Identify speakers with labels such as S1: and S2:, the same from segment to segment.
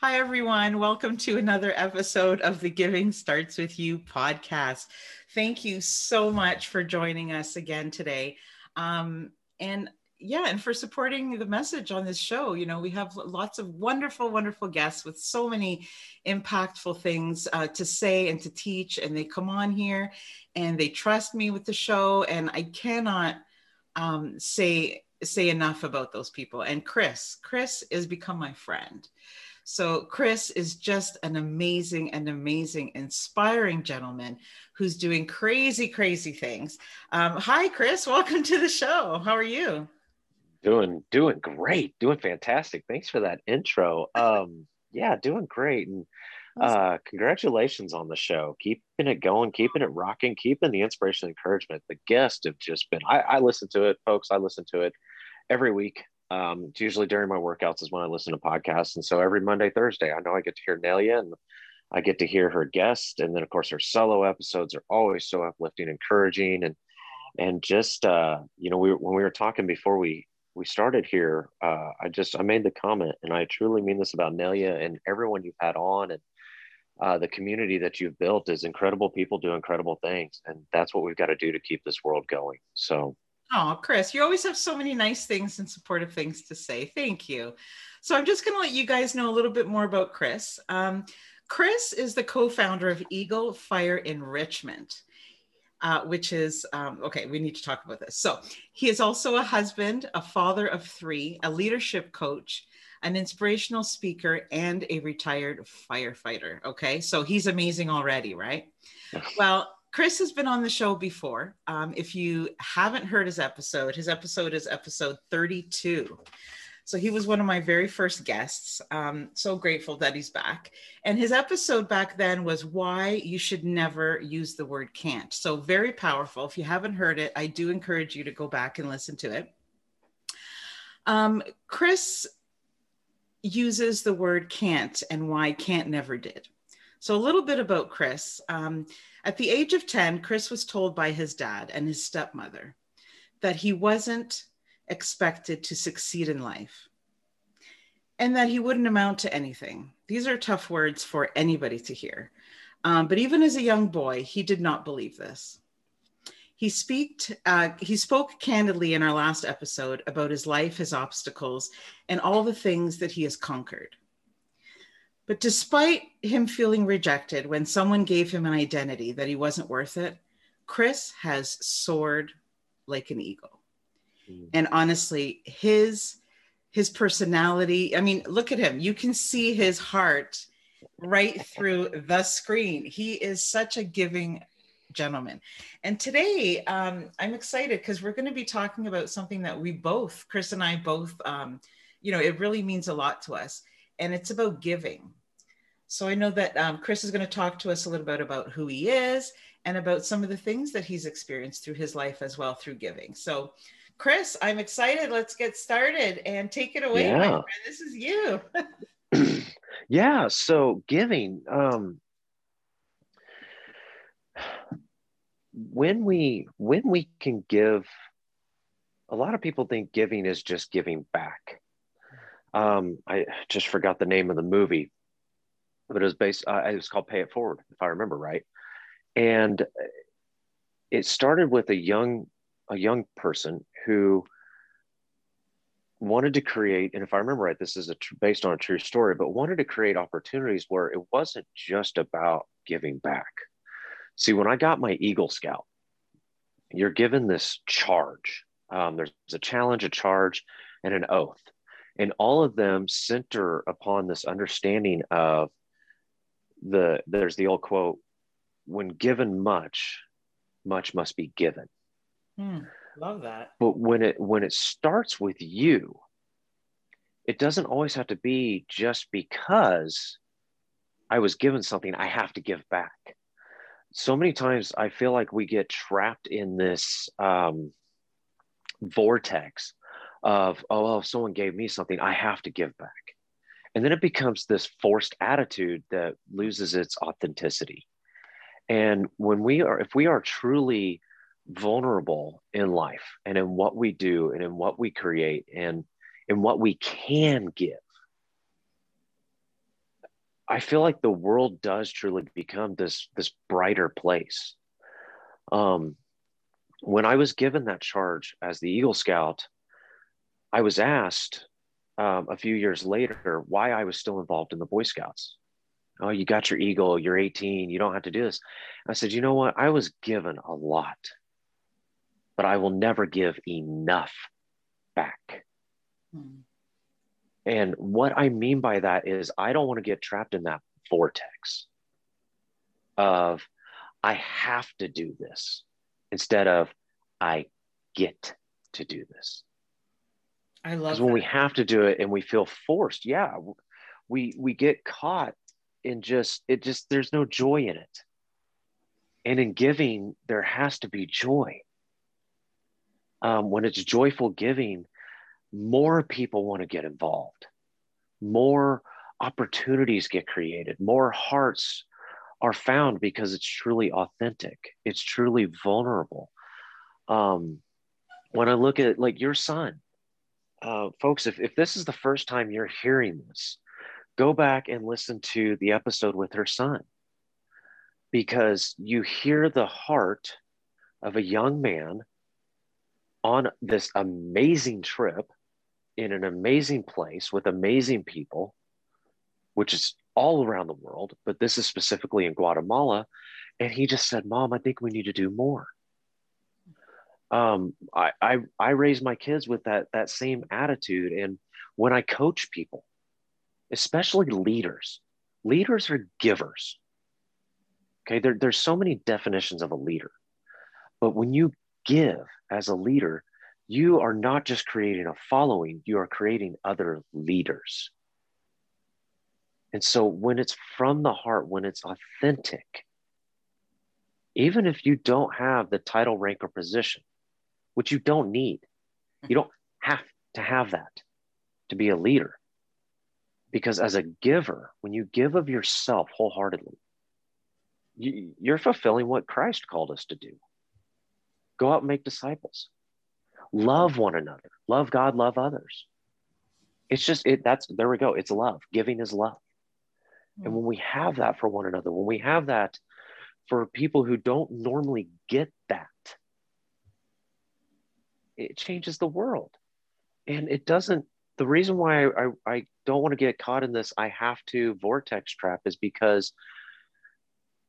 S1: Hi, everyone. Welcome to another episode of the Giving Starts With You podcast. Thank you so much for joining us again today. Um, and yeah, and for supporting the message on this show. You know, we have lots of wonderful, wonderful guests with so many impactful things uh, to say and to teach. And they come on here and they trust me with the show. And I cannot um, say say enough about those people. And Chris, Chris has become my friend. So, Chris is just an amazing and amazing, inspiring gentleman who's doing crazy, crazy things. Um, hi, Chris. Welcome to the show. How are you?
S2: Doing, doing great. Doing fantastic. Thanks for that intro. Um, yeah, doing great. And uh, congratulations on the show. Keeping it going, keeping it rocking, keeping the inspiration and encouragement. The guests have just been, I, I listen to it, folks. I listen to it every week. Um, it's usually during my workouts is when I listen to podcasts. And so every Monday, Thursday, I know I get to hear Nelia and I get to hear her guest. And then of course her solo episodes are always so uplifting, encouraging. And, and just, uh, you know, we, when we were talking before we, we started here, uh, I just, I made the comment and I truly mean this about Nelia and everyone you've had on and, uh, the community that you've built is incredible people do incredible things and that's what we've got to do to keep this world going so
S1: Oh, Chris, you always have so many nice things and supportive things to say. Thank you. So I'm just going to let you guys know a little bit more about Chris. Um, Chris is the co-founder of Eagle Fire Enrichment. Uh, which is um, okay, we need to talk about this. So, he is also a husband, a father of three, a leadership coach, an inspirational speaker, and a retired firefighter. Okay, so he's amazing already, right? Well, Chris has been on the show before. Um, if you haven't heard his episode, his episode is episode 32. So he was one of my very first guests. Um, so grateful that he's back. And his episode back then was why you should never use the word can't. So very powerful. If you haven't heard it, I do encourage you to go back and listen to it. Um, Chris uses the word can't and why can't never did. So, a little bit about Chris. Um, at the age of 10, Chris was told by his dad and his stepmother that he wasn't expected to succeed in life and that he wouldn't amount to anything. These are tough words for anybody to hear. Um, but even as a young boy, he did not believe this. He, speaked, uh, he spoke candidly in our last episode about his life, his obstacles, and all the things that he has conquered. But despite him feeling rejected when someone gave him an identity that he wasn't worth it, Chris has soared like an eagle. Mm. And honestly, his his personality, I mean, look at him. You can see his heart right through the screen. He is such a giving gentleman. And today, um, I'm excited because we're going to be talking about something that we both, Chris and I both, um, you know, it really means a lot to us. And it's about giving. So I know that um, Chris is going to talk to us a little bit about who he is and about some of the things that he's experienced through his life as well through giving. So, Chris, I'm excited. Let's get started and take it away, yeah. my friend. This is you.
S2: yeah. So giving. Um, when we when we can give a lot of people think giving is just giving back um, i just forgot the name of the movie but it was based uh, it was called pay it forward if i remember right and it started with a young a young person who wanted to create and if i remember right this is a tr- based on a true story but wanted to create opportunities where it wasn't just about giving back See, when I got my Eagle Scout, you're given this charge. Um, there's a challenge, a charge, and an oath. And all of them center upon this understanding of the, there's the old quote, when given much, much must be given.
S1: Hmm, love that.
S2: But when it when it starts with you, it doesn't always have to be just because I was given something, I have to give back. So many times I feel like we get trapped in this um, vortex of, oh, well, if someone gave me something, I have to give back. And then it becomes this forced attitude that loses its authenticity. And when we are, if we are truly vulnerable in life and in what we do and in what we create and in what we can give, I feel like the world does truly become this this brighter place. Um, when I was given that charge as the Eagle Scout, I was asked um, a few years later why I was still involved in the Boy Scouts. Oh, you got your Eagle, you're 18, you don't have to do this. I said, you know what? I was given a lot, but I will never give enough back. Hmm. And what I mean by that is, I don't want to get trapped in that vortex of I have to do this instead of I get to do this.
S1: I love
S2: because when we have to do it and we feel forced, yeah, we we get caught in just it just there's no joy in it. And in giving, there has to be joy. Um, when it's joyful giving, more people want to get involved, more opportunities get created, more hearts are found because it's truly authentic, it's truly vulnerable. Um, when I look at like your son, uh, folks, if, if this is the first time you're hearing this, go back and listen to the episode with her son because you hear the heart of a young man on this amazing trip in an amazing place with amazing people, which is all around the world, but this is specifically in Guatemala. And he just said, Mom, I think we need to do more. Um, I, I, I raise my kids with that, that same attitude. And when I coach people, especially leaders, leaders are givers. Okay, there, there's so many definitions of a leader. But when you give as a leader, you are not just creating a following, you are creating other leaders. And so when it's from the heart, when it's authentic, even if you don't have the title, rank, or position, which you don't need, you don't have to have that to be a leader. Because as a giver, when you give of yourself wholeheartedly, you, you're fulfilling what Christ called us to do. Go out and make disciples. Love one another. Love god love others. It's just it that's there we go. It's love. Giving is love. And when we have that for one another when we have that for people who don't normally get that it changes the world and it doesn't the reason why I, I, I don't want to get caught in this i have to vortex trap is because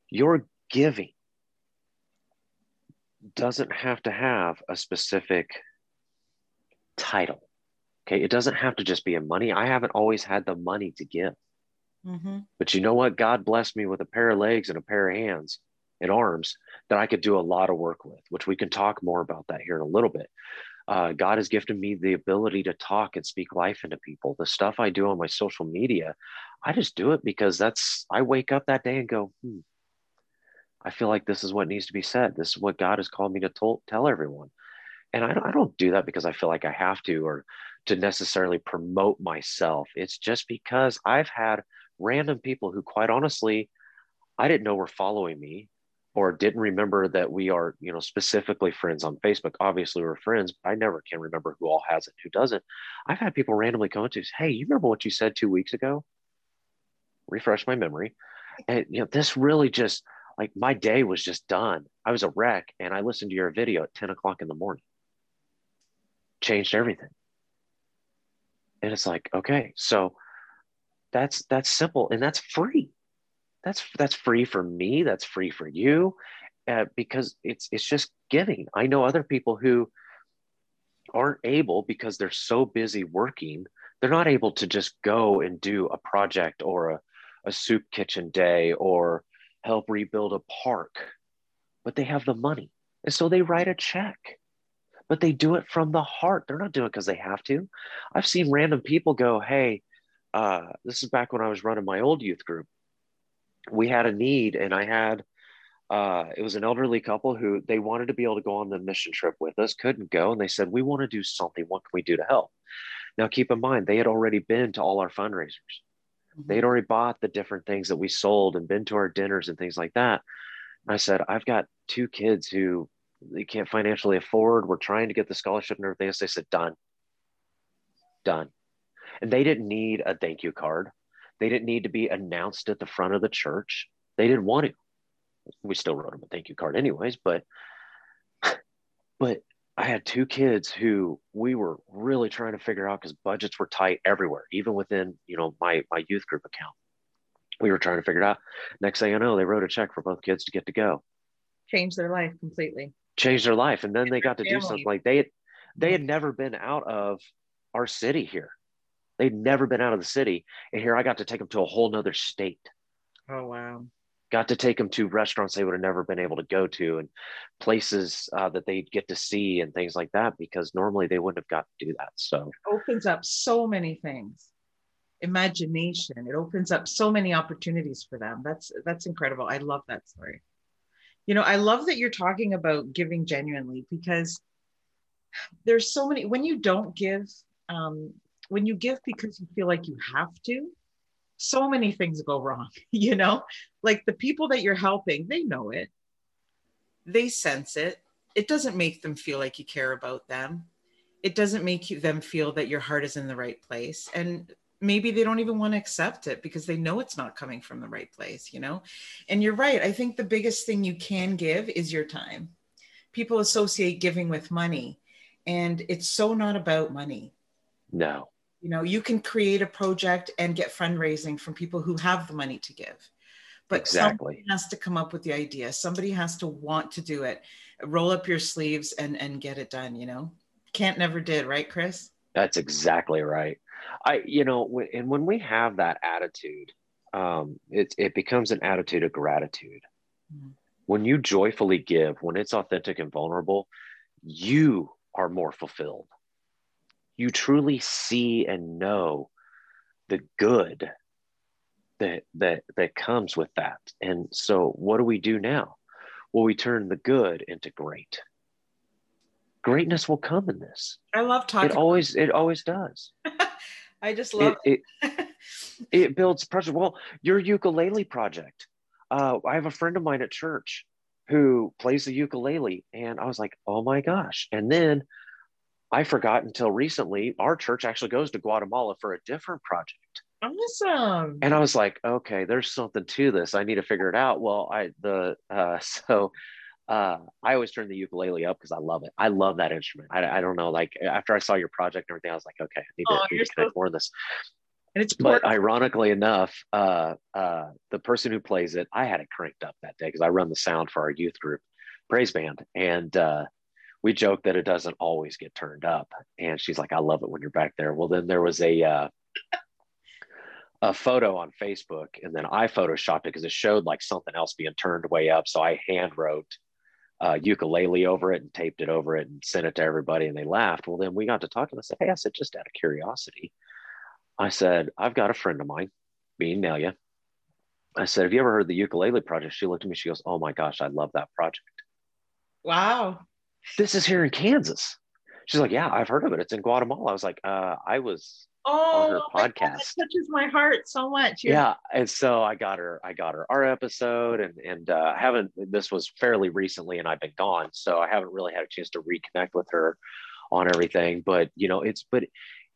S2: your giving doesn't have to have a specific title. Okay. It doesn't have to just be a money. I haven't always had the money to give. Mm-hmm. But you know what? God blessed me with a pair of legs and a pair of hands and arms that I could do a lot of work with, which we can talk more about that here in a little bit. Uh, God has gifted me the ability to talk and speak life into people. The stuff I do on my social media, I just do it because that's, I wake up that day and go, hmm, I feel like this is what needs to be said. This is what God has called me to tell, tell everyone and I don't, I don't do that because I feel like I have to or to necessarily promote myself. It's just because I've had random people who, quite honestly, I didn't know were following me or didn't remember that we are, you know, specifically friends on Facebook. Obviously, we're friends, but I never can remember who all has it, who doesn't. I've had people randomly come to, hey, you remember what you said two weeks ago? Refresh my memory. And, you know, this really just like my day was just done. I was a wreck and I listened to your video at 10 o'clock in the morning changed everything. And it's like, okay, so that's that's simple and that's free. That's that's free for me, that's free for you, uh, because it's it's just giving. I know other people who aren't able because they're so busy working, they're not able to just go and do a project or a, a soup kitchen day or help rebuild a park, but they have the money. And so they write a check, but they do it from the heart. They're not doing it because they have to. I've seen random people go, Hey, uh, this is back when I was running my old youth group. We had a need, and I had uh, it was an elderly couple who they wanted to be able to go on the mission trip with us, couldn't go, and they said, "We want to do something. What can we do to help?" Now, keep in mind, they had already been to all our fundraisers. Mm-hmm. They had already bought the different things that we sold and been to our dinners and things like that. And I said, "I've got two kids who they can't financially afford. We're trying to get the scholarship and everything." So they said, "Done, done." And they didn't need a thank you card. They didn't need to be announced at the front of the church. They didn't want to we still wrote them a thank you card anyways but but i had two kids who we were really trying to figure out because budgets were tight everywhere even within you know my my youth group account. We were trying to figure it out. Next thing i know they wrote a check for both kids to get to go.
S1: Change their life completely.
S2: Change their life. And then and they got to family. do something like they had they had mm-hmm. never been out of our city here they'd never been out of the city. And here i got to take them to a whole nother state.
S1: Oh wow.
S2: Got to take them to restaurants they would have never been able to go to and places uh, that they'd get to see and things like that because normally they wouldn't have got to do that so.
S1: It opens up so many things. Imagination. It opens up so many opportunities for them. That's that's incredible. I love that story. You know i love that you're talking about giving genuinely because there's so many when you don't give um, when you give because you feel like you have to so many things go wrong, you know? Like the people that you're helping, they know it. They sense it. It doesn't make them feel like you care about them. It doesn't make you, them feel that your heart is in the right place. And maybe they don't even want to accept it because they know it's not coming from the right place, you know? And you're right. I think the biggest thing you can give is your time. People associate giving with money, and it's so not about money.
S2: No
S1: you know you can create a project and get fundraising from people who have the money to give. But exactly. somebody has to come up with the idea. Somebody has to want to do it. Roll up your sleeves and and get it done you know? Can't never did right chris?
S2: That's exactly right. I you know and when we have that attitude um it, it becomes an attitude of gratitude. Mm-hmm. when you joyfully give when it's authentic and vulnerable you are more fulfilled you truly see and know the good that that that comes with that. And so what do we do now? Well we turn the good into great. Greatness will come in this.
S1: I love talking
S2: it always it. always does.
S1: I just love
S2: it it, it builds pressure. Well your ukulele project. Uh, i have a friend of mine at church who plays the ukulele and i was like oh my gosh. And then I forgot until recently, our church actually goes to Guatemala for a different project.
S1: Awesome.
S2: And I was like, okay, there's something to this. I need to figure it out. Well, I, the, uh, so, uh, I always turn the ukulele up because I love it. I love that instrument. I, I don't know, like after I saw your project and everything, I was like, okay, I need to, oh, need to connect so- more of this.
S1: And it's
S2: but ironically enough, uh, uh, the person who plays it, I had it cranked up that day because I run the sound for our youth group praise band, and uh, we joke that it doesn't always get turned up. And she's like, I love it when you're back there. Well, then there was a, uh, a photo on Facebook and then I photoshopped it because it showed like something else being turned way up. So I hand wrote uh, ukulele over it and taped it over it and sent it to everybody and they laughed. Well, then we got to talking. I said, Hey, I said, just out of curiosity, I said, I've got a friend of mine, being Nelia. I said, Have you ever heard the ukulele project? She looked at me, she goes, Oh my gosh, I love that project.
S1: Wow
S2: this is here in Kansas. She's like, yeah, I've heard of it. It's in Guatemala. I was like, uh, I was oh, on her podcast.
S1: That touches my heart so much.
S2: You're- yeah, and so I got her. I got her our episode, and and uh, haven't. This was fairly recently, and I've been gone, so I haven't really had a chance to reconnect with her on everything. But you know, it's but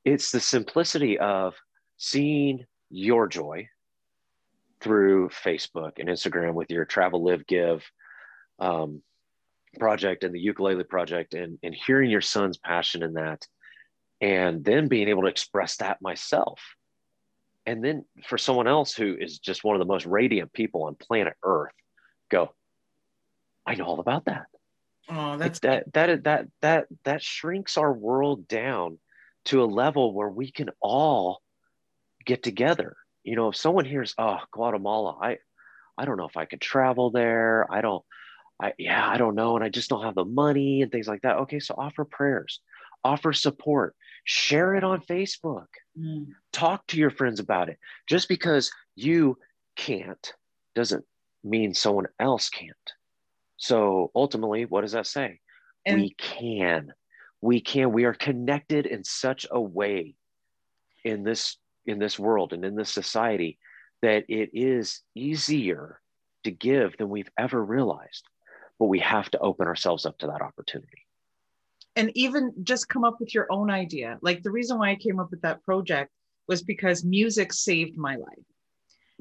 S2: it's the simplicity of seeing your joy through Facebook and Instagram with your travel, live, give. Um, project and the ukulele project and, and hearing your son's passion in that and then being able to express that myself and then for someone else who is just one of the most radiant people on planet earth go I know all about that.
S1: Oh, that's
S2: that that that that that shrinks our world down to a level where we can all get together. You know, if someone hears, "Oh, Guatemala," I I don't know if I could travel there. I don't I yeah, I don't know and I just don't have the money and things like that. Okay, so offer prayers. Offer support. Share it on Facebook.
S1: Mm.
S2: Talk to your friends about it. Just because you can't doesn't mean someone else can't. So ultimately, what does that say?
S1: And-
S2: we can. We can. We are connected in such a way in this in this world and in this society that it is easier to give than we've ever realized. But we have to open ourselves up to that opportunity.
S1: and even just come up with your own idea. Like the reason why I came up with that project was because music saved my life.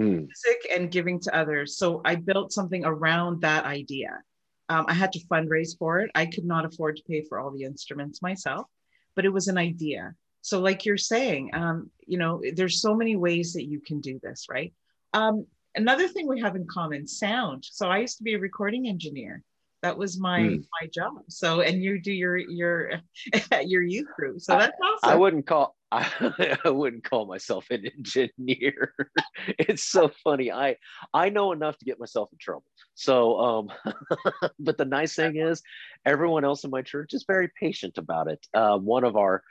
S2: Mm,
S1: music and giving to others. So I built something around that idea. Um, I had to fundraise for it. I could not afford to pay for all the instruments myself, but it was an idea. So, like you're saying, um, you know, there's so many ways that you can do this, right? Um, another thing we have in common sound. So I used to be a recording engineer. That was my
S2: Mm.
S1: my job. So, and you do your your your youth group. So that's
S2: I
S1: awesome.
S2: I wouldn't call I, I wouldn't call myself an engineer. it's so funny. I I know enough to get myself in trouble. So um but the nice thing is everyone else in my church is very patient about it. Uh, one of our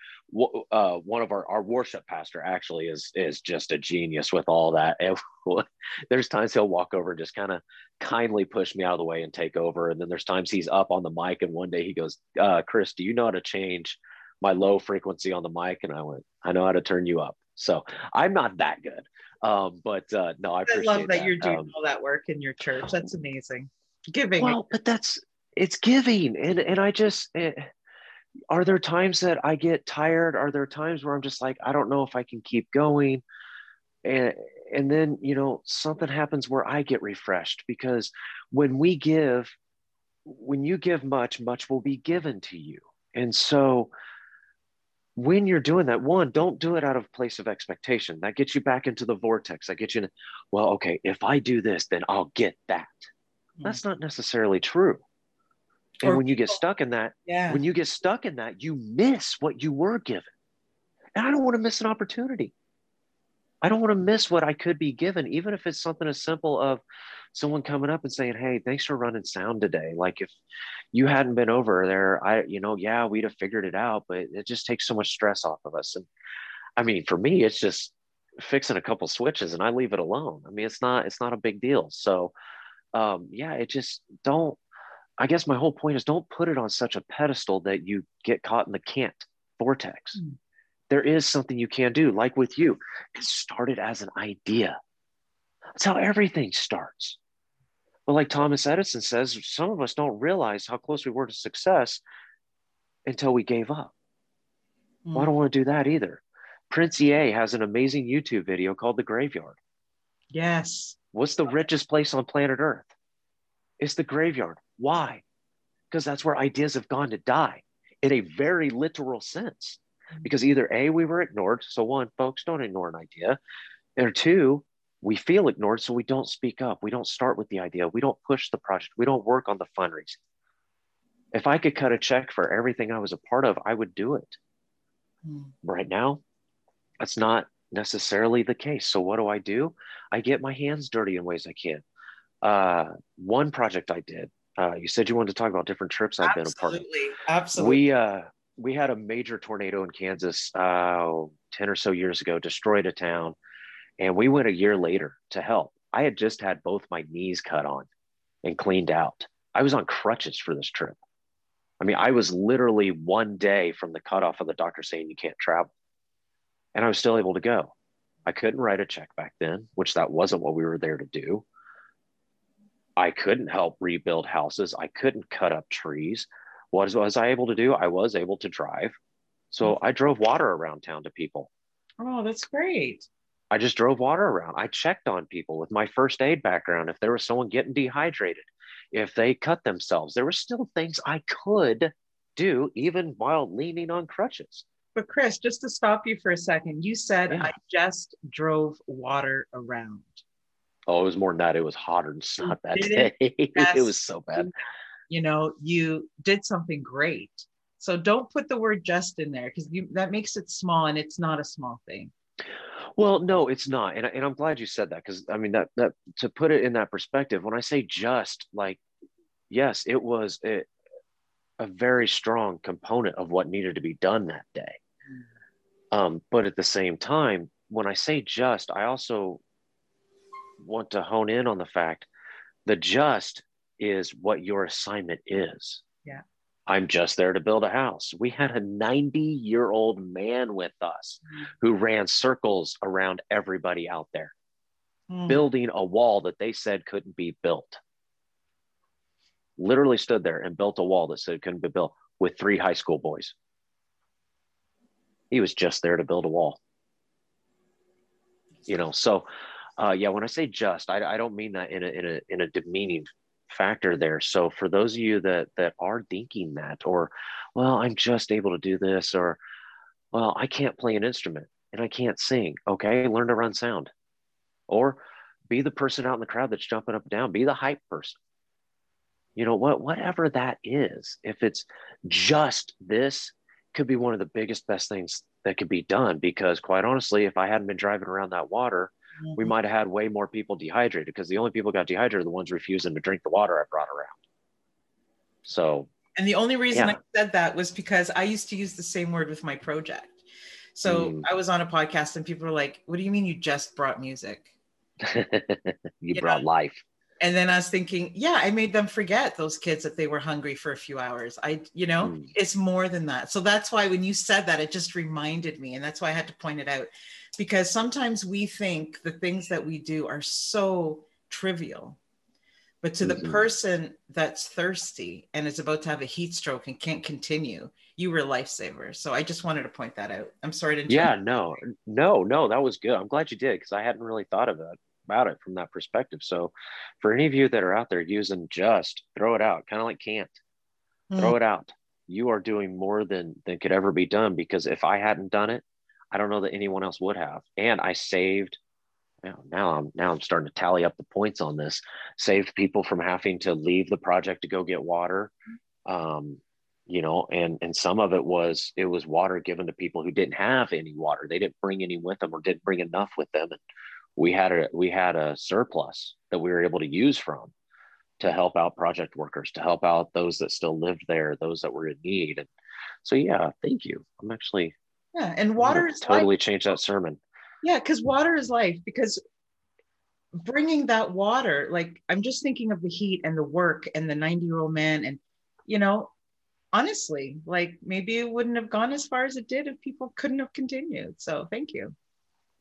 S2: uh, one of our, our worship pastor actually is is just a genius with all that. And there's times he'll walk over and just kind of kindly push me out of the way and take over. And then there's times he's up on the mic and one day he goes, uh, Chris, do you know how to change my low frequency on the mic? And I went, I know how to turn you up. So I'm not that good. Um, but uh, no, I
S1: I
S2: appreciate
S1: love that, you're doing
S2: Um,
S1: all that work in your church. That's amazing. Giving.
S2: well, but that's it's giving, and and I just eh, are there times that I get tired? Are there times where I'm just like I don't know if I can keep going, and and then you know something happens where I get refreshed because when we give, when you give much, much will be given to you, and so when you're doing that one don't do it out of place of expectation that gets you back into the vortex that gets you in well okay if i do this then i'll get that hmm. that's not necessarily true. And
S1: Or
S2: when you get stuck in that,
S1: Yeah.
S2: when you get stuck in that, you miss what you were given. And I don't want to miss an opportunity. I don't want to miss what I could be given, even if it's something as simple of someone coming up and saying, Hey, thanks for running sound today. Like if you hadn't been over there, I, you know, yeah, we'd have figured it out, but it just takes so much stress off of us. And I mean, for me, it's just fixing a couple switches and I leave it alone. I mean, it's not, it's not a big deal. So um, yeah, it just don't. I guess my whole point is don't put it on such a pedestal that you get caught in the can't vortex.
S1: Mm.
S2: There is something you can do, like with you. It started as an idea. That's how everything starts. But like Thomas Edison says, some of us don't realize how close we were to success until we gave up. Well, I
S1: Mm.
S2: don't want to do that either. Prince EA has an amazing YouTube video called The Graveyard.
S1: Yes.
S2: What's the richest place on planet Earth? It's the graveyard. Why? Because that's where ideas have gone to die in a very literal sense. Because either A, we were ignored. So, one, folks, don't ignore an idea. Or two, we feel ignored. So we don't speak up. We don't start with the idea. We don't push the project. We don't work on the fundraising. If I could cut a check for everything I was a part of, I would do it.
S1: Mm.
S2: Right now, that's not necessarily the case. So what do I do? I get my hands dirty in ways I can. Uh, one project I did. Uh, you said you wanted to talk about different trips I've been a part of.
S1: Absolutely. Absolutely.
S2: We uh, we had a major tornado in Kansas uh, ten or so years ago, destroyed a town, and we went a year later to help. I had just had both my knees cut on and cleaned out. I was on crutches for this trip. I mean, I was literally one day from the cutoff of the doctor saying you can't travel, and I was still able to go. I couldn't write a check back then, which that wasn't what we were there to do. I couldn't help rebuild houses. I couldn't cut up trees. What was I able to do? I was able to drive. So mm-hmm. I drove water around town to people.
S1: oh, that's great.
S2: I just drove water around. I checked on people with my first aid background. If there was someone getting dehydrated, if they cut themselves, there were still things I could do even while leaning on crutches.
S1: But Chris, just to stop you for a second, you said
S2: Yeah.
S1: I just drove water around.
S2: Oh, it was more than that. It was hotter than snot that day.
S1: it?
S2: it was so bad.
S1: You know, you did something great. So don't put the word just in there because that makes it small and it's not a small thing.
S2: Well, no, it's not, and, and I'm glad you said that because I mean that that to put it in that perspective, when I say just, like, yes, it was a, a very strong component of what needed to be done that day. Um, but at the same time, when I say just, I also want to hone in on the fact the just is what your assignment is.
S1: Yeah.
S2: I'm just there to build a house. We had a 90 year old man with us
S1: Mm.
S2: who ran circles around everybody out there,
S1: Mm.
S2: building a wall that they said couldn't be built. Literally stood there and built a wall that said couldn't be built with three high school boys. He was just there to build a wall. You know, so uh, yeah, when I say just, I, I don't mean that in a, in a in a demeaning factor there. So for those of you that that are thinking that, or well, I'm just able to do this, or well, I can't play an instrument and I can't sing. Okay, learn to run sound, or be the person out in the crowd that's jumping up and down. Be the hype person. You know what? Whatever that is, if it's just this, could be one of the biggest, best things that could be done. Because quite honestly, if I hadn't been driving around that water, we
S1: Mhm.
S2: might have had way more people dehydrated because the only people got dehydrated are the ones refusing to drink the water I brought around. So
S1: And the only reason
S2: Yeah.
S1: I said that was because I used to use the same word with my project. So
S2: Mm.
S1: I was on a podcast and people were like, What do you mean you just brought music?
S2: you
S1: Yeah.
S2: brought life.
S1: And then I was thinking, yeah, I made them forget those kids that they were hungry for a few hours. I, you know,
S2: Mm.
S1: it's more than that. So that's why when you said that, it just reminded me. And that's why I had to point it out because sometimes we think the things that we do are so trivial. But to
S2: Mhm.
S1: the person that's thirsty and is about to have a heat stroke and can't continue, you were a lifesaver. So I just wanted to point that out. I'm sorry to
S2: Yeah, no, no, no, that was good. I'm glad you did because I hadn't really thought of that about it from that perspective. So for any of you that are out there using just throw it out, kind of like can't
S1: Mm.
S2: throw it out. You are doing more than than could ever be done because if I hadn't done it, I don't know that anyone else would have. And I saved now, now I'm now I'm starting to tally up the points on this. Saved people from having to leave the project to go get water. Um, you know, and and some of it was it was water given to people who didn't have any water. They didn't bring any with them or didn't bring enough with them. And we had a we had a surplus that we were able to use from to help out project workers, to help out those that still lived there, those that were in need. And so yeah, thank you. I'm actually
S1: Yeah. And water is life.
S2: totally change that sermon.
S1: Yeah, because water is life. Because bringing that water, like I'm just thinking of the heat and the work and the 90 year old man. And, you know, honestly, like maybe it wouldn't have gone as far as it did if people couldn't have continued. So thank you.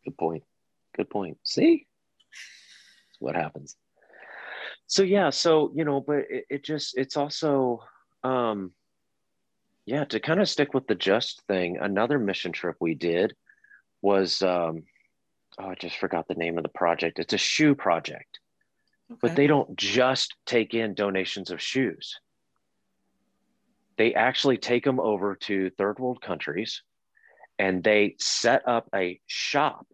S2: Good point. Good point. See? That's what happens. So yeah, so you know, but it, it just it's also um yeah, to kind of stick with the just thing, another mission trip we did was um oh I just forgot the name of the project. It's a shoe project. But they don't just take in donations of shoes. They actually take them over to third world countries and they set up a shop.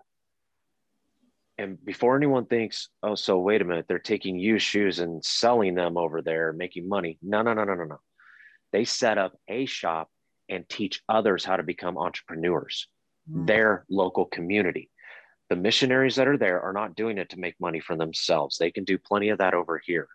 S2: And before anyone thinks, oh, so wait a minute, they're taking used shoes and selling them over there, making money. No, no, no, no, no, no. They set up a shop and teach others how to become entrepreneurs,
S1: Mm.
S2: their local community. The missionaries that are there are not doing it to make money for themselves. They can do plenty of that over here,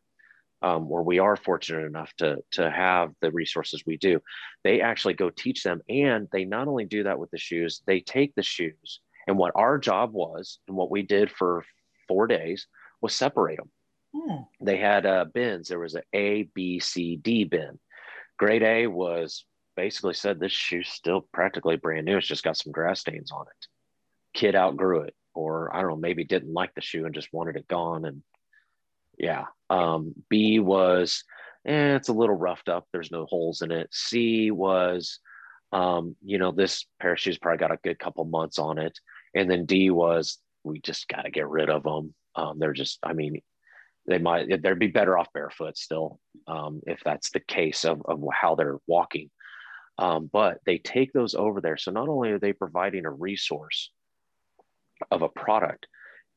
S2: um, where we are fortunate enough to, to have the resources we do. They actually go teach them. And they not only do that with the shoes, they take the shoes. And what our job was, and what we did for four days, was separate them
S1: Hmm.
S2: they had uh, bins. There was an A, B, C, D bin. Grade A was basically said this shoe's still practically brand new. It's just got some grass stains on it. Kid outgrew it, or I don't know, maybe didn't like the shoe and just wanted it gone. And yeah, um, B was, eh, it's a little roughed up. There's no holes in it. C was, um, you know, this pair of shoes probably got a good couple months on it. And then D was, we just got to get rid of them. Um, they're just, I mean, they might they'd be better off barefoot still um, if that's the case of, of how they're walking um, but they take those over there so not only are they providing a resource of a product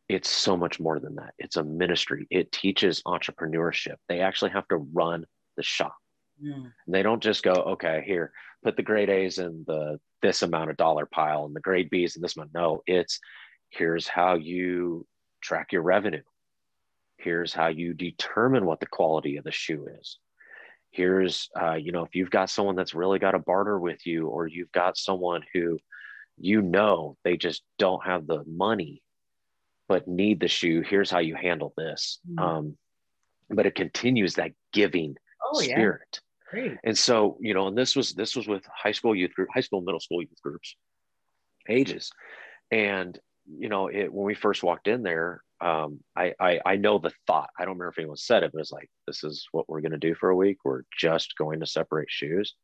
S2: it's so much more than that. It's a ministry. It teaches entrepreneurship. They actually have to run the shop. Mm. They don't just go, okay, here, put the grade A's in the this amount of dollar pile and the grade B's in this one. No, it's here's how you track your revenue. Here's how you determine what the quality of the shoe is. Here's, uh, you know, if you've got someone that's really got a barter with you, or you've got someone who you know they just don't have the money but need the shoe here's how you handle this mm-hmm. um, but it continues that giving oh, spirit yeah. Great. and so you know and this was this was with high school youth group high school middle school youth groups ages and you know it when we first walked in there um, I, I i know the thought. I don't remember if anyone said it but it was like this is what we're going to do for a week. We're just going to separate shoes.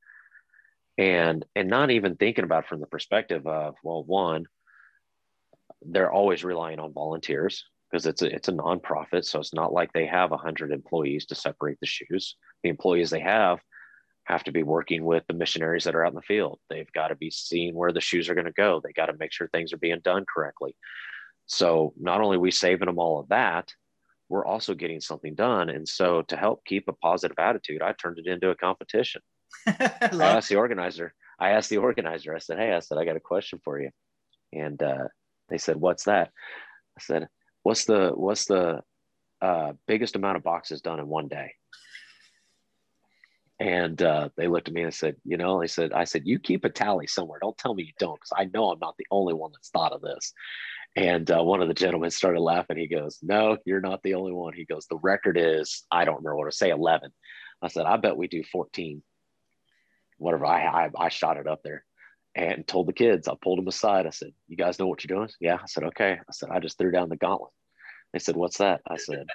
S2: And and not even thinking about from the perspective of well one they're always relying on volunteers because it's a, it's a nonprofit so it's not like they have 100 employees to separate the shoes. The employees they have have to be working with the missionaries that are out in the field. They've got to be seeing where the shoes are going to go. They got to make sure things are being done correctly so not only we saving them all of that we're also getting something done and so to help keep a positive attitude i turned it into a competition I asked the organizer i asked the organizer i said hey i said i got a question for you and uh, they said, "What's that?" I said, "What's the what's the uh, biggest amount of boxes done in one day?" And uh, they looked at me and said, "You know," they said, "I said you keep a tally somewhere. Don't tell me you don't, because I know I'm not the only one that's thought of this." And uh, one of the gentlemen started laughing. He goes, "No, you're not the only one." He goes, "The record is I don't remember what to say, 11." I said, "I bet we do 14." Whatever. I I, I shot it up there and told the kids, I pulled them aside. I said, You guys know what you're doing? Yeah. I said, Okay. I said, I just threw down the gauntlet. They said, What's that? I said,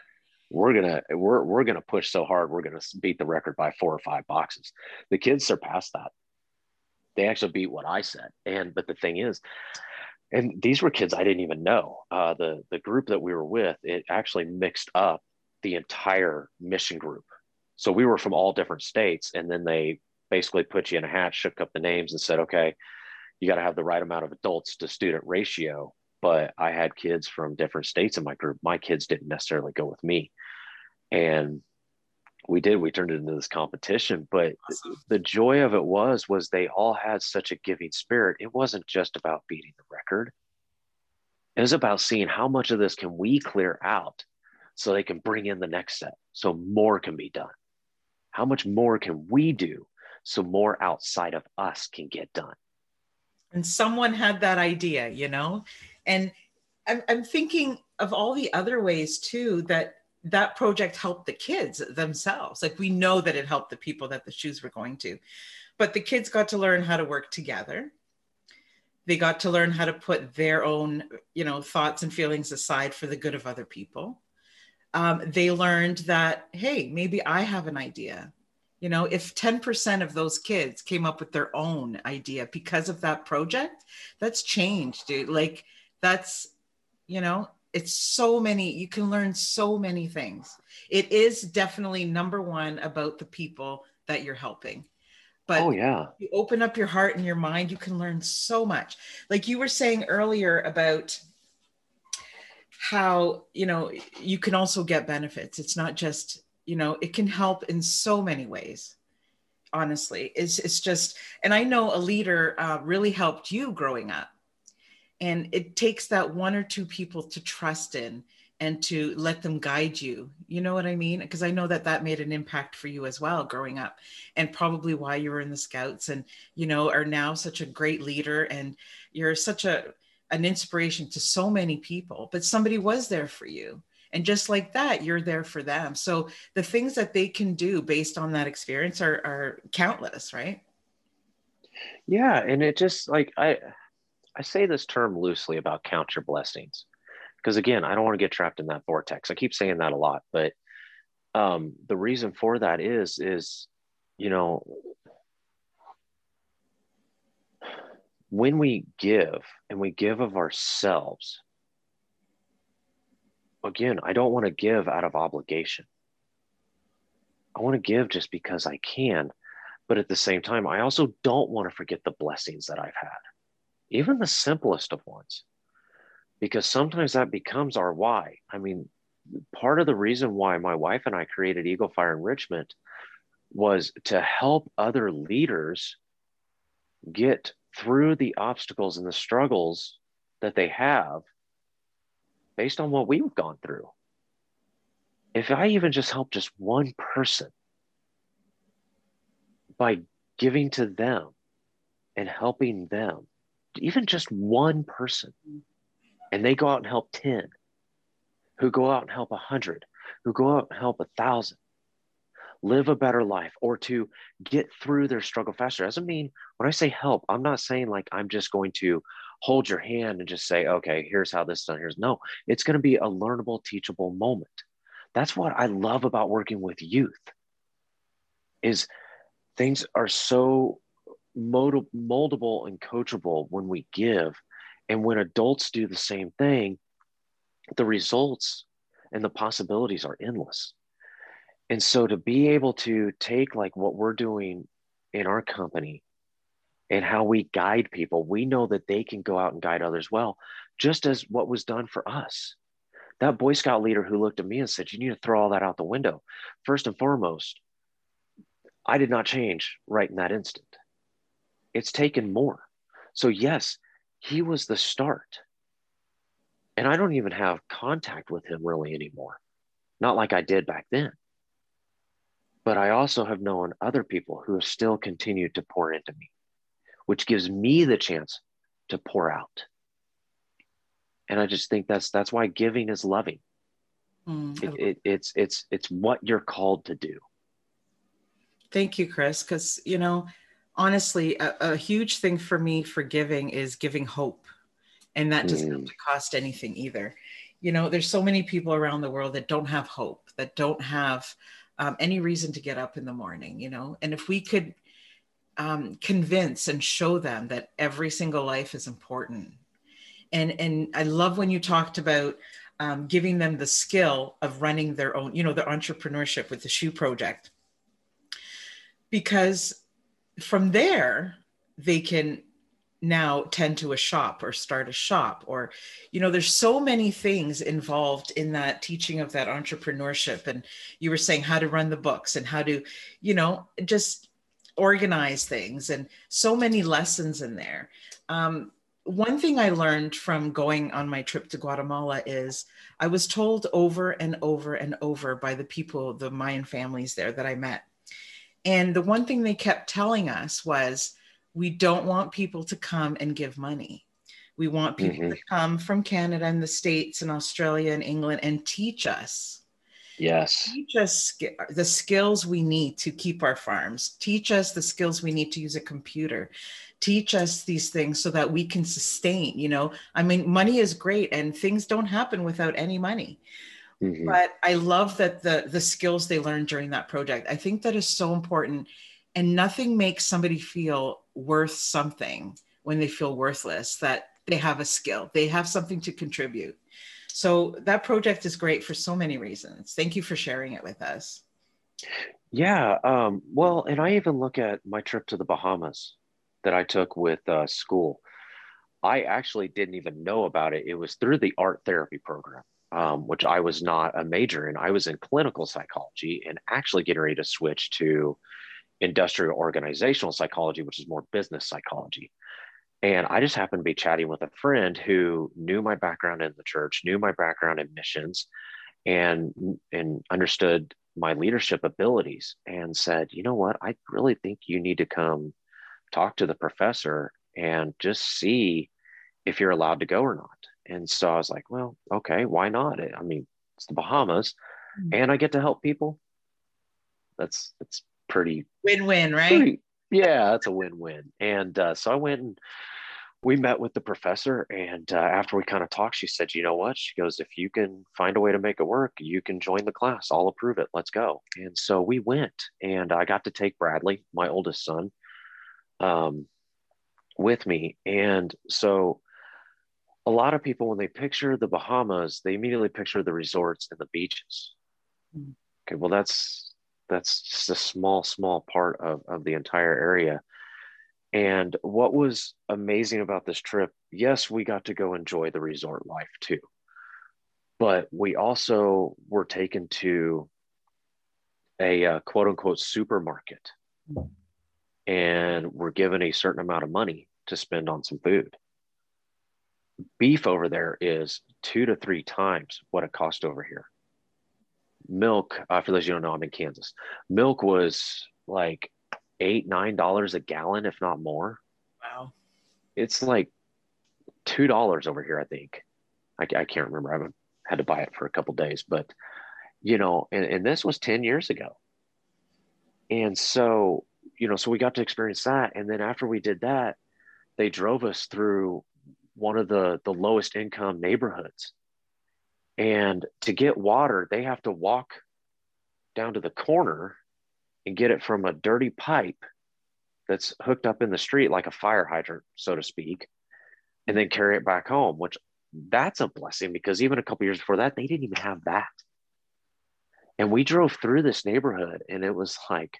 S2: We're gonna we're we're gonna push so hard, we're gonna beat the record by four or five boxes. The kids surpassed that. They actually beat what I said. And but the thing is, and these were kids I didn't even know. Uh, the the group that we were with, it actually mixed up the entire mission group. So we were from all different states, and then they basically put you in a hat, shook up the names, and said, okay, you got to have the right amount of adults to student ratio. But I had kids from different states in my group. My kids didn't necessarily go with me. And we did, we turned it into this competition. But awesome. the joy of it was, was they all had such a giving spirit. It wasn't just about beating the record. It was about seeing how much of this can we clear out so they can bring in the next set so more can be done. How much more can we do so more outside of us can get done.
S1: And someone had that idea, you know? And I'm, I'm thinking of all the other ways too that that project helped the kids themselves. Like we know that it helped the people that the shoes were going to, but the kids got to learn how to work together. They got to learn how to put their own, you know, thoughts and feelings aside for the good of other people. Um, they learned that, hey, maybe I have an idea you know if 10% of those kids came up with their own idea because of that project that's changed dude like that's you know it's so many you can learn so many things. It is definitely number one about the people that you're helping. But
S2: oh yeah.
S1: you open up your heart and your mind you can learn so much. Like you were saying earlier about how you know you can also get benefits. It's not just you know it can help in so many ways honestly. It's, it's just and i know a leader uh, really helped you growing up and it takes that one or two people to trust in and to let them guide you. You know what i mean? Because i know that that made an impact for you as well growing up and probably why you were in the scouts and you know are now such a great leader and you're such a an inspiration to so many people. But somebody was there for you. And just like that you're there for them. So the things that they can do based on that experience are, are countless right?
S2: Yeah. And it just like i i say this term loosely about count your blessings because again i don't want to get trapped in that vortex i keep saying that a lot but um the reason for that is is you know when we give and we give of ourselves again, I don't want to give out of obligation. I want to give just because I can. But at the same time, I also don't want to forget the blessings that I've had, even the simplest of ones. because sometimes that becomes our why. I mean, part of the reason why my wife and I created Eagle Fire Enrichment was to help other leaders get through the obstacles and the struggles that they have based on what we've gone through. If I even just help just one person by giving to them and helping them, even just one person, and they go out and help 10, who go out and help 100, who go out and help 1,000, live a better life or to get through their struggle faster. Doesn't mean when I say help, I'm not saying like I'm just going to hold your hand and just say, okay, here's how this is done. Here's no, it's going to be a learnable, teachable moment. That's what I love about working with youth is things are so moldable and coachable when we give. And when adults do the same thing, the results and the possibilities are endless. And so to be able to take like what we're doing in our company and how we guide people we know that they can go out and guide others well just as what was done for us. That boy scout leader who looked at me and said you need to throw all that out the window. First and foremost i did not change right in that instant it's taken more so yes he was the start and i don't even have contact with him really anymore not like i did back then but I also have known other people who have still continued to pour into me, which gives me the chance to pour out. And I just think that's that's why giving is loving. Mm, it, it, it's it's it's what you're called to do.
S1: Thank you, Chris. Because you know, honestly, a, a, huge thing for me for giving is giving hope, and that doesn't mm. have to cost anything either. You know, there's so many people around the world that don't have hope, that don't have um, any reason to get up in the morning, you know? And if we could um, convince and show them that every single life is important. And, and I love when you talked about um, giving them the skill of running their own, you know, the entrepreneurship with the shoe project. Because from there, they can now tend to a shop or start a shop or you know there's so many things involved in that teaching of that entrepreneurship. And you were saying how to run the books and how to you know just organize things and so many lessons in there. Um, one thing i learned from going on my trip to guatemala is i was told over and over and over by the people the mayan families there that i met and the one thing they kept telling us was we don't want people to come and give money. We want people mm-hmm. to come from Canada and the States and Australia and England and teach us.
S2: Yes.
S1: Teach us the skills we need to keep our farms. Teach us the skills we need to use a computer. Teach us these things so that we can sustain. You know, I mean, money is great and things don't happen without any money. Mm-hmm. But I love that the the skills they learned during that project. I think that is so important and nothing makes somebody feel worth something when they feel worthless that they have a skill they have something to contribute. So that project is great for so many reasons. Thank you for sharing it with us.
S2: Yeah um, well and i even look at my trip to the bahamas that i took with uh, school. I actually didn't even know about it. It was through the art therapy program um, which i was not a major in i was in clinical psychology and actually getting ready to switch to industrial organizational psychology, which is more business psychology. And I just happened to be chatting with a friend who knew my background in the church, knew my background in missions, and, and understood my leadership abilities and said, you know what, I really think you need to come talk to the professor and just see if you're allowed to go or not. And so I was like, well, okay, why not? I mean, it's the Bahamas mm-hmm. and I get to help people. That's that's pretty
S1: win-win, right? Pretty,
S2: yeah, that's a win-win. And uh, so I went and we met with the professor, and uh, after we kind of talked, she said, "You know what?" She goes, "If you can find a way to make it work, you can join the class. I'll approve it. Let's go." And so we went, and I got to take Bradley, my oldest son, um, with me. And so a lot of people, when they picture the Bahamas, they immediately picture the resorts and the beaches. Mm. Okay, well, that's that's just a small, small part of, of the entire area. And what was amazing about this trip, yes, we got to go enjoy the resort life too. But we also were taken to a uh, quote unquote supermarket and we're given a certain amount of money to spend on some food. Beef over there is two to three times what it cost over here. Milk, uh, for those of you who don't know, I'm in Kansas. Milk was like eight, nine dollars a gallon, if not more.
S1: Wow.
S2: It's like two dollars over here, I think. I, I can't remember. I haven't had to buy it for a couple days, but you know, and, and this was 10 years ago. And so, you know, so we got to experience that. And then after we did that, they drove us through one of the the lowest income neighborhoods. And to get water, they have to walk down to the corner and get it from a dirty pipe that's hooked up in the street like a fire hydrant, so to speak, and then carry it back home, which that's a blessing because even a couple years before that, they didn't even have that. And we drove through this neighborhood and it was like,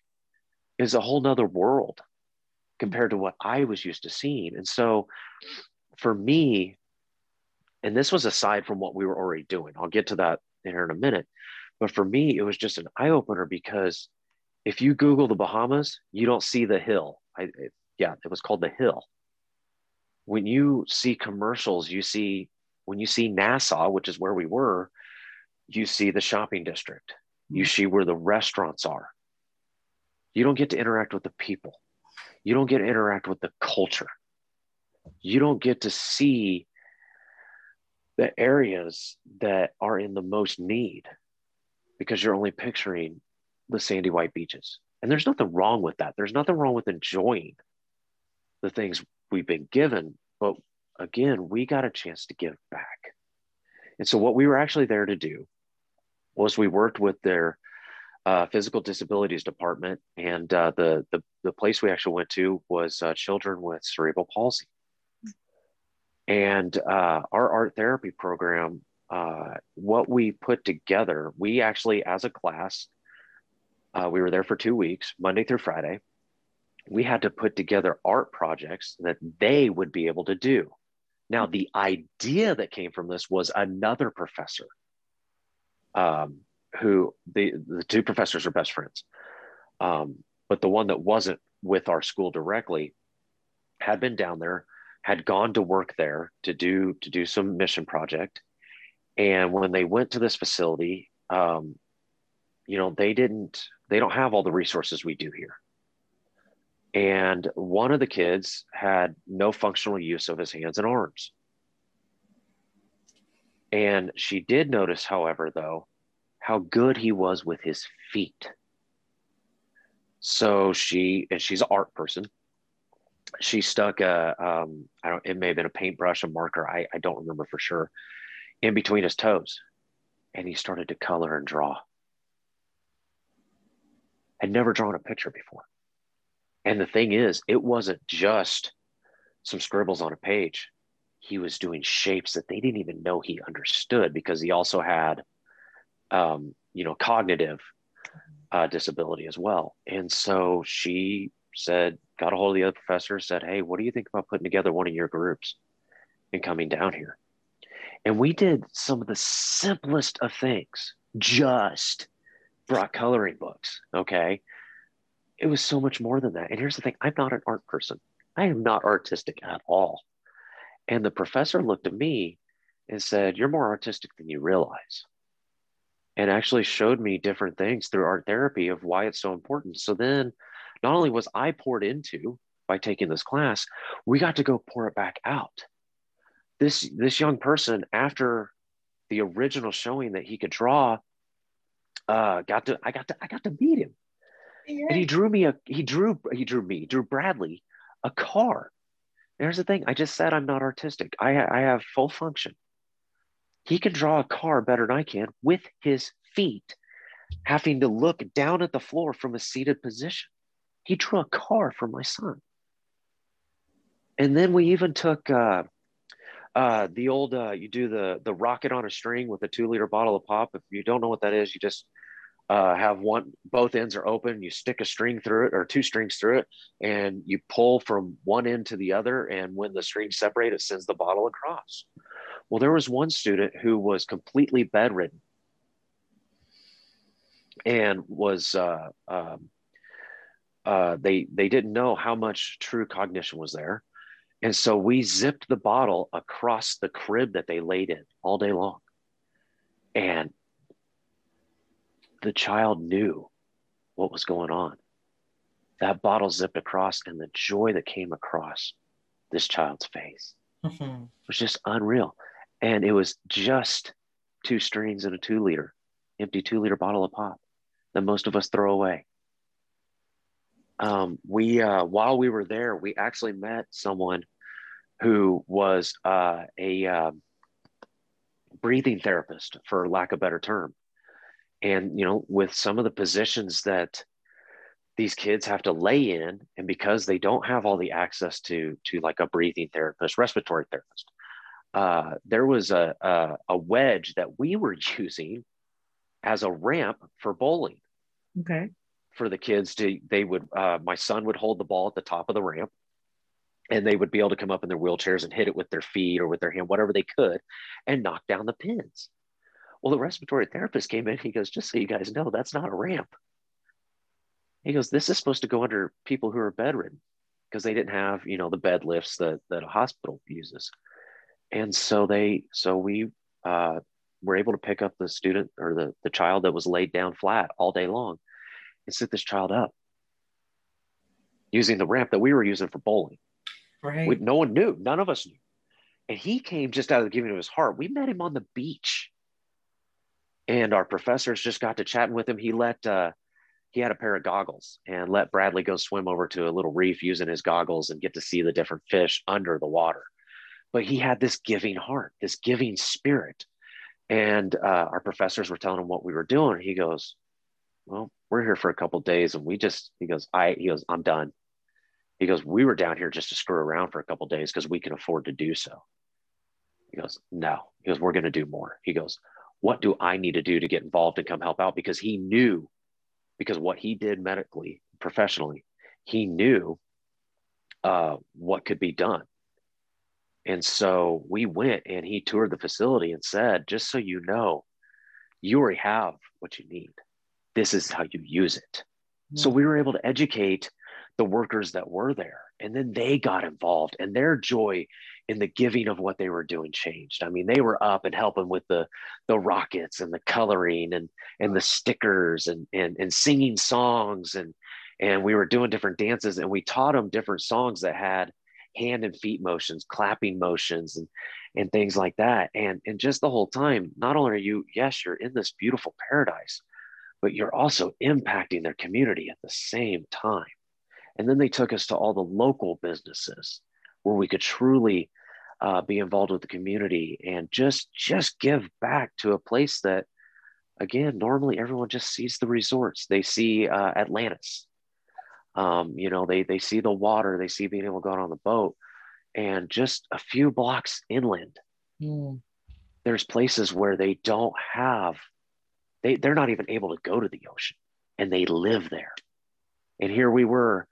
S2: was a whole nother world compared to what I was used to seeing. And so for me, and this was aside from what we were already doing, I'll get to that here in a minute. But for me, it was just an eye opener because if you Google the Bahamas, you don't see the hill. I, it, yeah, it was called the hill. When you see commercials, you see, when you see Nassau, which is where we were, you see the shopping district. You hmm. see where the restaurants are. You don't get to interact with the people. You don't get to interact with the culture. You don't get to see the areas that are in the most need because you're only picturing the sandy white beaches. And there's nothing wrong with that. There's nothing wrong with enjoying the things we've been given. But again, we got a chance to give back. And so, what we were actually there to do was we worked with their uh, physical disabilities department, and uh, the, the the place we actually went to was uh, children with cerebral palsy. And uh, our art therapy program, uh, what we put together, we actually, as a class, uh, we were there for two weeks, Monday through Friday. We had to put together art projects that they would be able to do. Now, the idea that came from this was another professor um, who the, the two professors are best friends. Um, but the one that wasn't with our school directly had been down there, had gone to work there to do to do some mission project. And when they went to this facility, um, you know, they didn't they don't have all the resources we do here. And one of the kids had no functional use of his hands and arms. And she did notice, however, though, how good he was with his feet. So she, and she's an art person. She stuck a, um, I don't, it may have been a paintbrush, a marker, I, I don't remember for sure, in between his toes. And he started to color and draw. Had never drawn a picture before. And the thing is, it wasn't just some scribbles on a page. He was doing shapes that they didn't even know he understood because he also had um, you know, cognitive uh, disability as well. And so she said, got a hold of the other professor, said, Hey, what do you think about putting together one of your groups and coming down here? And we did some of the simplest of things, just brought coloring books. Okay. It was so much more than that. And here's the thing I'm not an art person, I am not artistic at all. And the professor looked at me and said, You're more artistic than you realize and actually showed me different things through art therapy of why it's so important. So then not only was I poured into by taking this class, we got to go pour it back out. This this young person after the original showing that he could draw uh got to I got to I got to meet him. Yeah. And he drew me a he drew he drew me, drew Bradley a car. There's the thing. I just said I'm not artistic. I I have full function. He can draw a car better than I can with his feet, having to look down at the floor from a seated position. He drew a car for my son. And then we even took uh, uh, the old, uh, you do the, the rocket on a string with a two liter bottle of pop. If you don't know what that is, you just uh, have one both ends are open you stick a string through it or two strings through it and you pull from one end to the other and when the strings separate it sends the bottle across well there was one student who was completely bedridden and was uh, um, uh, they they didn't know how much true cognition was there and so we zipped the bottle across the crib that they laid in all day long and the child knew what was going on. That bottle zipped across, and the joy that came across this child's face mm-hmm. was just unreal. And it was just two strings and a two liter, empty two liter bottle of pop that most of us throw away. Um, we, uh, while we were there, we actually met someone who was uh, a uh, breathing therapist, for lack of a better term. And you know with some of the positions that these kids have to lay in and because they don't have all the access to to like a breathing therapist respiratory therapist uh, there was a, a, a wedge that we were using as a ramp for bowling.
S1: Okay
S2: for the kids to they would uh, my son would hold the ball at the top of the ramp and they would be able to come up in their wheelchairs and hit it with their feet or with their hand whatever they could and knock down the pins well, the respiratory therapist came in. He goes, just so you guys know, that's not a ramp. He goes, this is supposed to go under people who are bedridden because they didn't have, you know, the bed lifts that, that a hospital uses. And so they, so we uh, were able to pick up the student or the, the child that was laid down flat all day long and sit this child up using the ramp that we were using for bowling.
S1: Right.
S2: We, no one knew. None of us knew. And he came just out of the giving of his heart. We met him on the beach and our professors just got to chatting with him. He let uh, he had a pair of goggles and let Bradley go swim over to a little reef using his goggles and get to see the different fish under the water. But he had this giving heart, this giving spirit. And uh, our professors were telling him what we were doing. He goes, "Well, we're here for a couple days, and we just," he goes, "I," he goes, "I'm done." He goes, "We were down here just to screw around for a couple days because we can afford to do so." He goes, "No," he goes, "We're going to do more." He goes, what do I need to do to get involved and come help out? Because he knew, because what he did medically, professionally, he knew uh, what could be done. And so we went and he toured the facility and said, just so you know, you already have what you need. This is how you use it. Yeah. So we were able to educate the workers that were there. And then they got involved and their joy in the giving of what they were doing changed. I mean, they were up and helping with the the rockets and the coloring and and the stickers and and and singing songs and and we were doing different dances and we taught them different songs that had hand and feet motions, clapping motions and and things like that. And and just the whole time, not only are you yes, you're in this beautiful paradise, but you're also impacting their community at the same time. And then they took us to all the local businesses where we could truly uh, be involved with the community and just just give back to a place that again normally everyone just sees the resorts they see uh, atlantis um, you know they they see the water they see being able to go out on the boat and just a few blocks inland mm. there's places where they don't have they, they're not even able to go to the ocean and they live there and here we were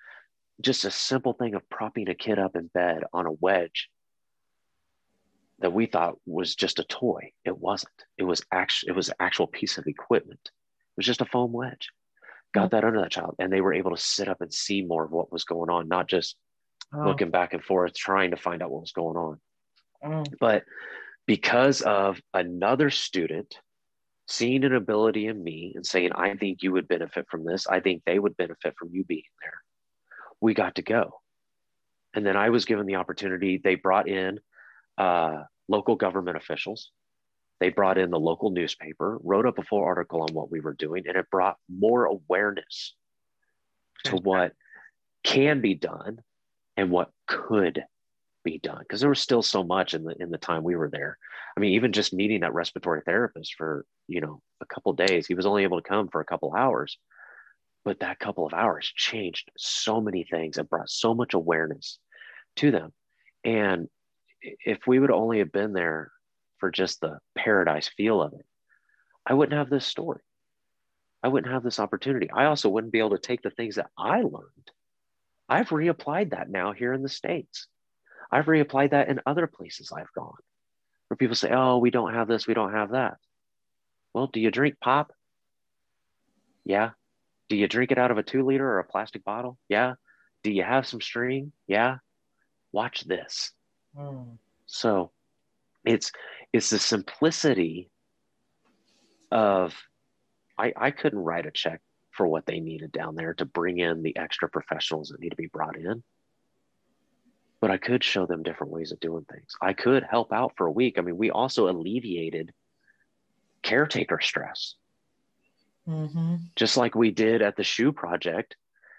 S2: just a simple thing of propping a kid up in bed on a wedge that we thought was just a toy. It wasn't. It was actually it was an actual piece of equipment. It was just a foam wedge. Got that under that child, and they were able to sit up and see more of what was going on, not just oh. looking back and forth trying to find out what was going on. Oh. But because of another student seeing an ability in me and saying, I think you would benefit from this, I think they would benefit from you being there we got to go. And then I was given the opportunity. They brought in uh, local government officials. They brought in the local newspaper, wrote up a full article on what we were doing, and it brought more awareness to what can be done and what could be done because there was still so much in the in the time we were there i mean even just meeting that respiratory therapist for you know a couple days he was only able to come for a couple hours but that couple of hours changed so many things and brought so much awareness to them. And if we would only have been there for just the paradise feel of it, I wouldn't have this story. I wouldn't have this opportunity. I also wouldn't be able to take the things that I learned. I've reapplied that now here in the States. I've reapplied that in other places I've gone where people say, oh, we don't have this, we don't have that. Well, do you drink pop? Yeah. Do you drink it out of a two liter or a plastic bottle? Yeah. Do you have some string? Yeah. Watch this. Mm. So it's it's the simplicity of I, I couldn't write a check for what they needed down there to bring in the extra professionals that need to be brought in. But I could show them different ways of doing things. I could help out for a week. I mean, we also alleviated caretaker stress. Mm-hmm. Just like we did at the shoe project,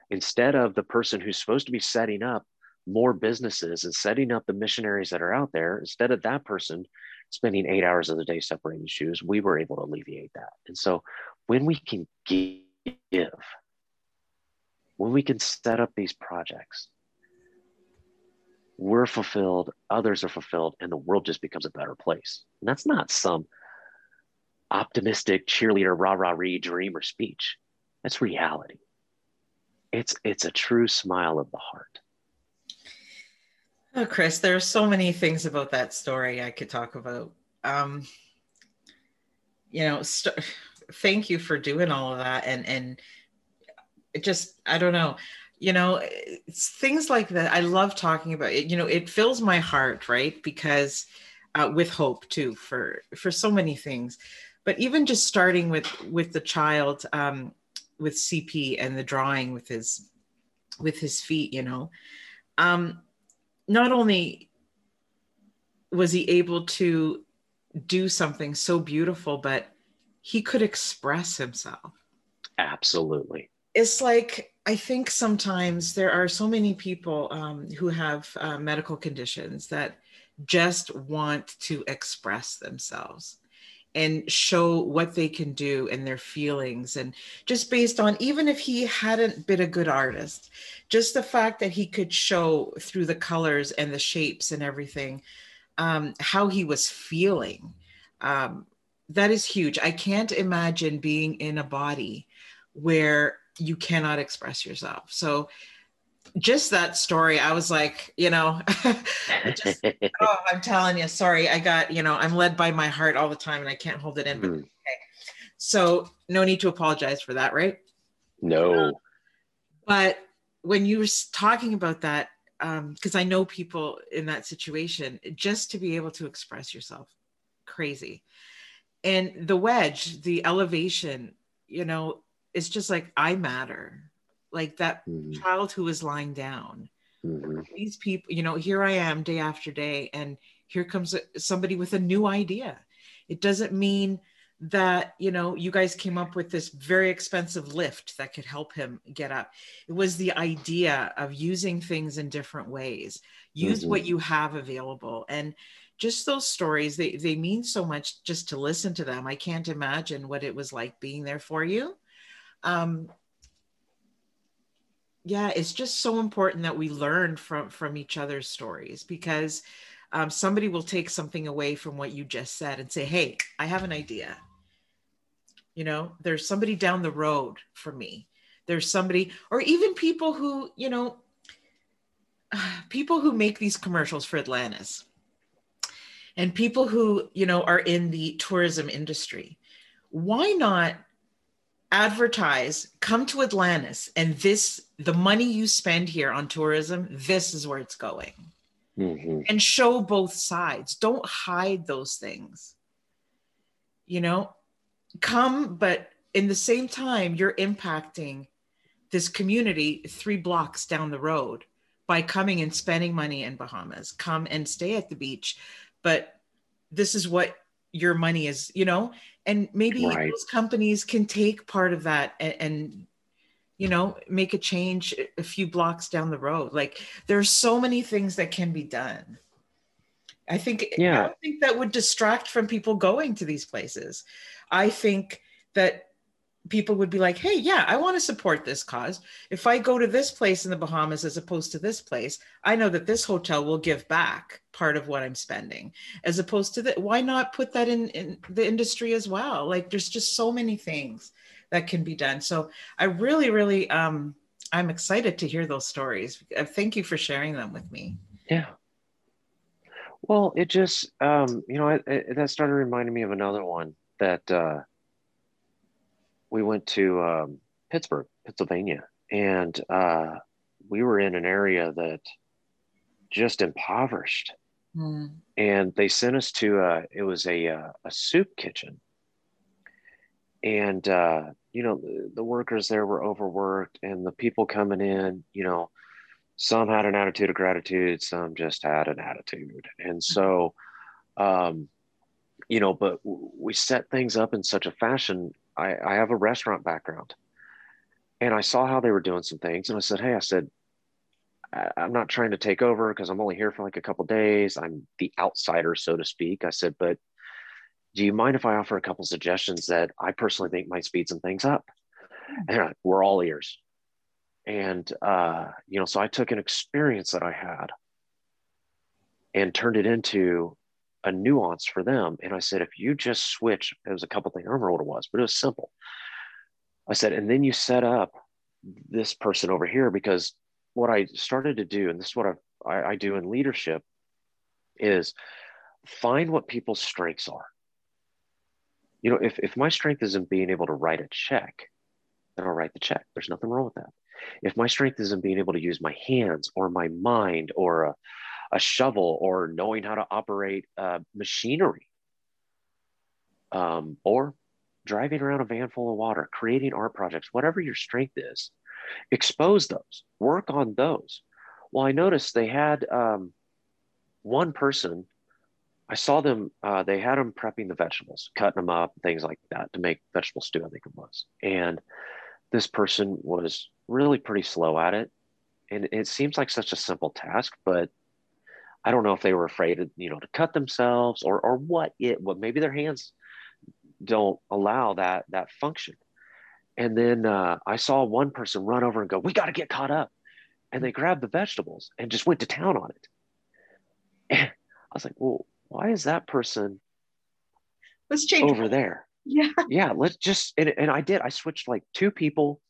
S2: instead of the person who's supposed to be setting up more businesses and setting up the missionaries that are out there, instead of that person spending eight hours of the day separating shoes, we were able to alleviate that. And so when we can give, when we can set up these projects, we're fulfilled, others are fulfilled, and the world just becomes a better place. And that's not some optimistic cheerleader, rah rah ree dream or speech. That's reality. It's it's a true smile of the heart.
S1: Oh, Chris, there are so many things about that story I could talk about. Um, you know, st- thank you for doing all of that, and and it just I don't know, you know, things like that. I love talking about it. You know, it fills my heart, right? Because uh, with hope too for for so many things, but even just starting with with the child um, with CP and the drawing with his with his feet, you know. Um, not only was he able to do something so beautiful, but he could express himself.
S2: Absolutely.
S1: It's like, I think sometimes there are so many people um, who have uh, medical conditions that just want to express themselves and show what they can do and their feelings. And just based on even if he hadn't been a good artist just the fact that he could show through the colors and the shapes and everything um, how he was feeling um, that is huge. I can't imagine being in a body where you cannot express yourself so just that story, I was like, you know, just, oh, I'm telling you, sorry, I got, you know, I'm led by my heart all the time and I can't hold it in. But mm. okay. So no need to apologize for that, right?
S2: No. Um,
S1: but when you were talking about that, because um, I know people in that situation, just to be able to express yourself, crazy. And the wedge, the elevation, you know, it's just like I matter. Like that mm-hmm. child who was lying down. Mm-hmm. these people you know here i am day after day and here comes somebody with a new idea. It doesn't mean that you know you guys came up with this very expensive lift that could help him get up. It was the idea of using things in different ways. Use mm-hmm. what you have available. And just those stories they, they mean so much just to listen to them. I can't imagine what it was like being there for you um, yeah it's just so important that we learn from from each other's stories because um, somebody will take something away from what you just said and say hey i have an idea. You know there's somebody down the road for me. There's somebody or even people who you know people who make these commercials for atlantis and people who you know are in the tourism industry. Why not advertise come to atlantis and this the money you spend here on tourism this is where it's going. Mm-hmm. and show both sides. Don't hide those things. You know come but in the same time you're impacting this community three blocks down the road by coming and spending money in bahamas. Come and stay at the beach but this is what your money is you know? And maybe right. those companies can take part of that and, and, you know make a change a few blocks down the road. Like there's so many things that can be done. I think yeah. i think that would distract from people going to these places. I think that people would be like, hey, yeah, I want to support this cause. If I go to this place in the Bahamas as opposed to this place, I know that this hotel will give back part of what I'm spending, as opposed to that. Why not put that in, in the industry as well? Like, there's just so many things that can be done. So I really, really, um, I'm excited to hear those stories. Uh, thank you for sharing them with me.
S2: Yeah. Well, it just, um, you know, that started reminding me of another one that uh, we went to um, Pittsburgh, Pennsylvania, and uh, we were in an area that just impoverished. Mm. And they sent us to a, it was a, a, uh, a soup kitchen. And, uh, you know, the, the workers there were overworked and the people coming in, you know, some had an attitude of gratitude, some just had an attitude. And so, um, you know, but we set things up in such a fashion. I, I have a restaurant background and I saw how they were doing some things. And I said, Hey, I said, I'm not trying to take over because I'm only here for like a couple days. I'm the outsider, so to speak. I said, but do you mind if I offer a couple suggestions that I personally think might speed some things up? And we're all ears. And, uh, you know, so I took an experience that I had and turned it into a nuance for them. And I said, if you just switch, it was a couple things, I remember what it was, but it was simple. I said, and then you set up this person over here because what I started to do, and this is what I, I do in leadership, is find what people's strengths are. You know, if, if my strength isn't being able to write a check, then I'll write the check. There's nothing wrong with that. If my strength isn't being able to use my hands or my mind or a, a shovel or knowing how to operate uh, machinery um, or driving around a van full of water, creating art projects, whatever your strength is, expose those, work on those. Well, I noticed they had um, one person. I saw them. Uh, they had them prepping the vegetables, cutting them up, things like that to make vegetable stew. I think it was. And this person was really pretty slow at it, and it seems like such a simple task, but I don't know if they were afraid, of, you know, to cut themselves or or what it. What maybe their hands don't allow that that function. And then uh, I saw one person run over and go, "We got to get caught up," and they grabbed the vegetables and just went to town on it. And I was like, "Well, why is that person
S1: let's change
S2: over there?"
S1: Yeah,
S2: yeah. Let's just and, and I did. I switched like two people,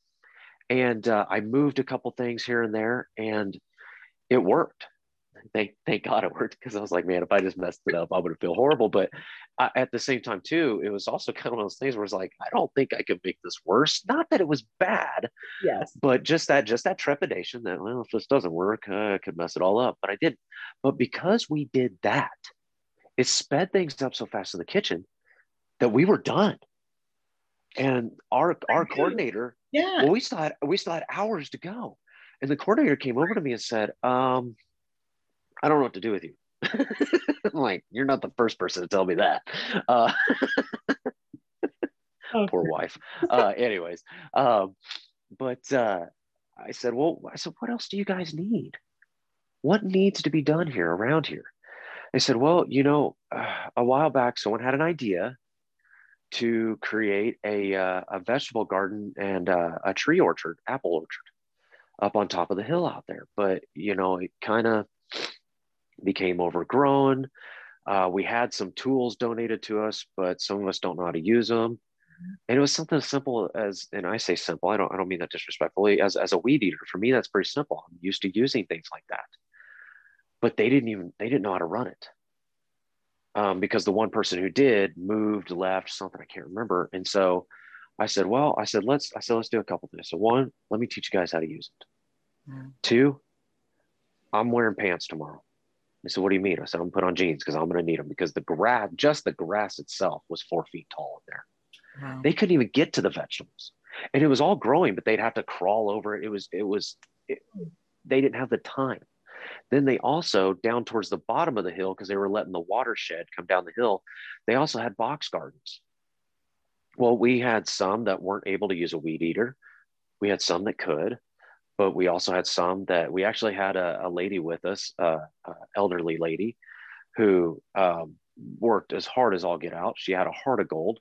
S2: and uh, I moved a couple things here and there, and it worked thank thank God it worked because I was like, man, if I just messed it up, I would feel horrible. But I, at the same time, too, it was also kind of one of those things where it's like, I don't think I could make this worse. Not that it was bad,
S1: yes,
S2: but just that just that trepidation that well, if this doesn't work, uh, I could mess it all up. But I didn't. But because we did that, it sped things up so fast in the kitchen that we were done. And our our coordinator,
S1: yeah,
S2: well, we still had we still had hours to go. And the coordinator came over to me and said, um, I don't know what to do with you. I'm like, you're not the first person to tell me that. Uh, okay. Poor wife. Uh, anyways, um, but uh, I said, well, I said, what else do you guys need? What needs to be done here around here? They said, well, you know, uh, a while back, someone had an idea to create a, uh, a vegetable garden and uh, a tree orchard, apple orchard, up on top of the hill out there. But you know, it kind of became overgrown. Uh, we had some tools donated to us, but some of us don't know how to use them. And it was something as simple as, and I say simple, I don't, I don't mean that disrespectfully, as, as a weed eater. For me, that's pretty simple. I'm used to using things like that. But they didn't even, they didn't know how to run it. Um, because the one person who did moved, left, something I can't remember. And so I said, well, I said, let's, I said, let's do a couple things. So one, let me teach you guys how to use it. Mm. Two, I'm wearing pants tomorrow. They said, What do you mean? I said, I'm put on jeans because I'm going to need them because the grass, just the grass itself, was four feet tall in there. Wow. They couldn't even get to the vegetables, and it was all growing, but they'd have to crawl over it. It was, it was, it, they didn't have the time. Then they also down towards the bottom of the hill because they were letting the watershed come down the hill. They also had box gardens. Well, we had some that weren't able to use a weed eater. We had some that could but we also had some that we actually had a, a lady with us, uh, uh, elderly lady, who um, worked as hard as all get out. She had a heart of gold,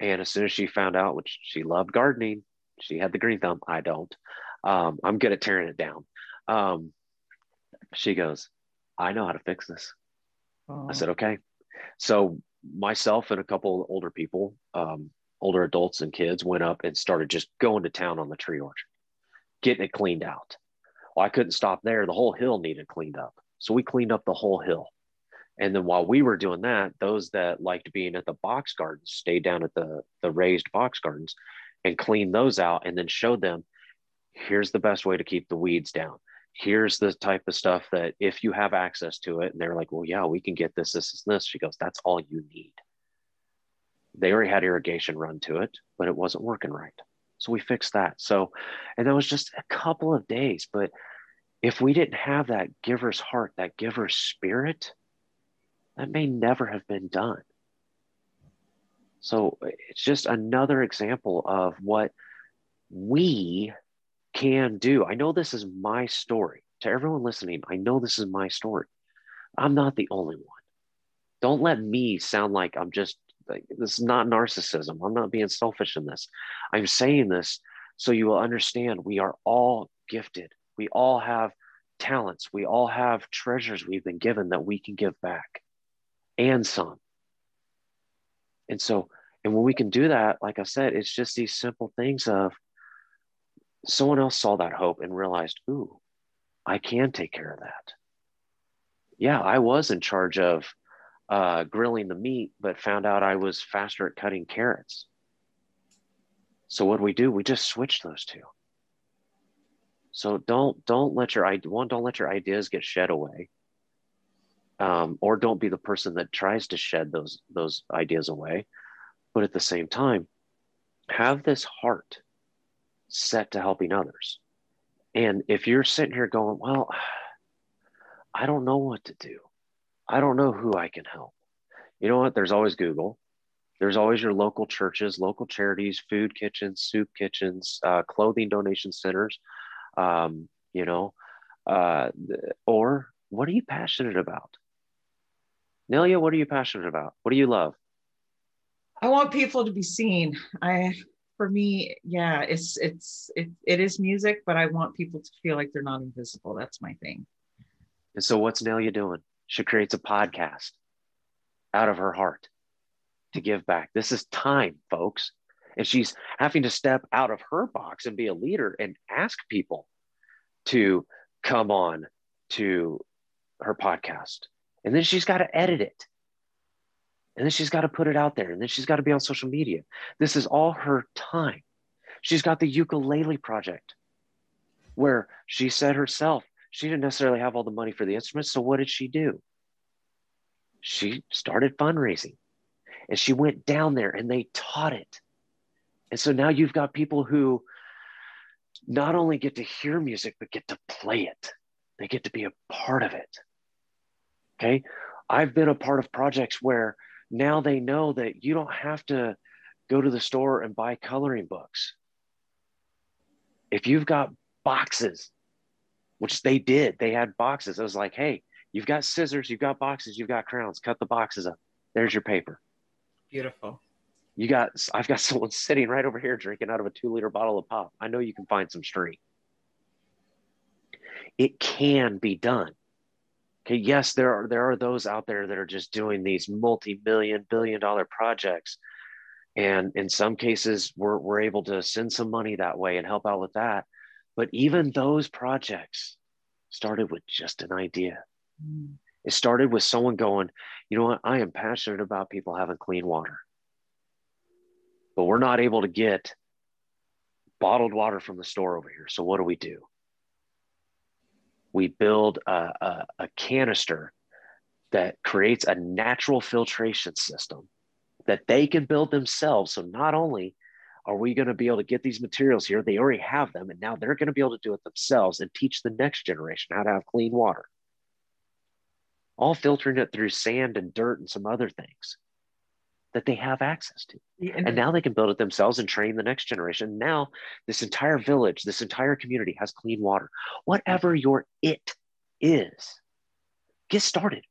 S2: and as soon as she found out, which she loved gardening, she had the green thumb. I don't. Um, I'm good at tearing it down. Um, she goes, "I know how to fix this." I said, "Okay." So myself and a couple older people, um, older adults and kids went up and started just going to town on the tree orchard, getting it cleaned out. Well, I couldn't stop there. The whole hill needed cleaned up. So we cleaned up the whole hill. And then while we were doing that, those that liked being at the box gardens stayed down at the, the raised box gardens and cleaned those out and then showed them here's the best way to keep the weeds down. Here's the type of stuff that if you have access to it, and they're like, well, yeah, we can get this, this, and this. She goes, that's all you need. They already had irrigation run to it, but it wasn't working right. So we fixed that. So, and that was just a couple of days. But if we didn't have that giver's heart, that giver's spirit, that may never have been done. So it's just another example of what we can do. I know this is my story. To everyone listening, I know this is my story. I'm not the only one. Don't let me sound like I'm just, like, this is not narcissism. I'm not being selfish in this. I'm saying this so you will understand we are all gifted. We all have talents. We all have treasures we've been given that we can give back and some. And so, and when we can do that, like I said, it's just these simple things of someone else saw that hope and realized, ooh, I can take care of that. Yeah, I was in charge of uh, grilling the meat, but found out I was faster at cutting carrots. So what do we do? We just switch those two. So don't don't let your one don't let your ideas get shed away um, or don't be the person that tries to shed those those ideas away but at the same time have this heart set to helping others and if you're sitting here going well i don't know what to do i don't know who i can help you know what there's always google there's always your local churches local charities food kitchens soup kitchens uh, clothing donation centers um, you know uh, or what are you passionate about Nelia, what are you passionate about? What do you love?
S1: I want people to be seen. I for me, yeah, it's it's it, it is music, but I want people to feel like they're not invisible. That's my thing.
S2: And so what's Nelia doing? She creates a podcast out of her heart to give back. This is time, folks. And she's having to step out of her box and be a leader and ask people to come on to her podcast and then she's got to edit it. And then she's got to put it out there. And then she's got to be on social media. This is all her time. She's got the ukulele project where she said herself, she didn't necessarily have all the money for the instruments. So what did she do? She started fundraising and she went down there and they taught it. And so now you've got people who not only get to hear music, but get to play it. They get to be a part of it. Okay. I've been a part of projects where now they know that you don't have to go to the store and buy coloring books. If you've got boxes, which they did, they had boxes. I was like, hey, you've got scissors, you've got boxes, you've got crowns, cut the boxes up. There's your paper.
S1: Beautiful.
S2: You got, I've got someone sitting right over here drinking out of a two liter bottle of pop. I know you can find some string. It can be done. Okay, yes, there are there are those out there that are just doing these multi-million, billion-dollar projects. And in some cases, we're, we're able to send some money that way and help out with that. But even those projects started with just an idea. Mm. It started with someone going, you know what, I am passionate about people having clean water. But we're not able to get bottled water from the store over here. So what do we do? we build a, a, a canister that creates a natural filtration system that they can build themselves. So not only are we going to be able to get these materials here, they already have them, and now they're going to be able to do it themselves and teach the next generation how to have clean water. All filtering it through sand and dirt and some other things that they have access to. And, and now they can build it themselves and train the next generation. Now, this entire village, this entire community has clean water. Whatever your it is, get started.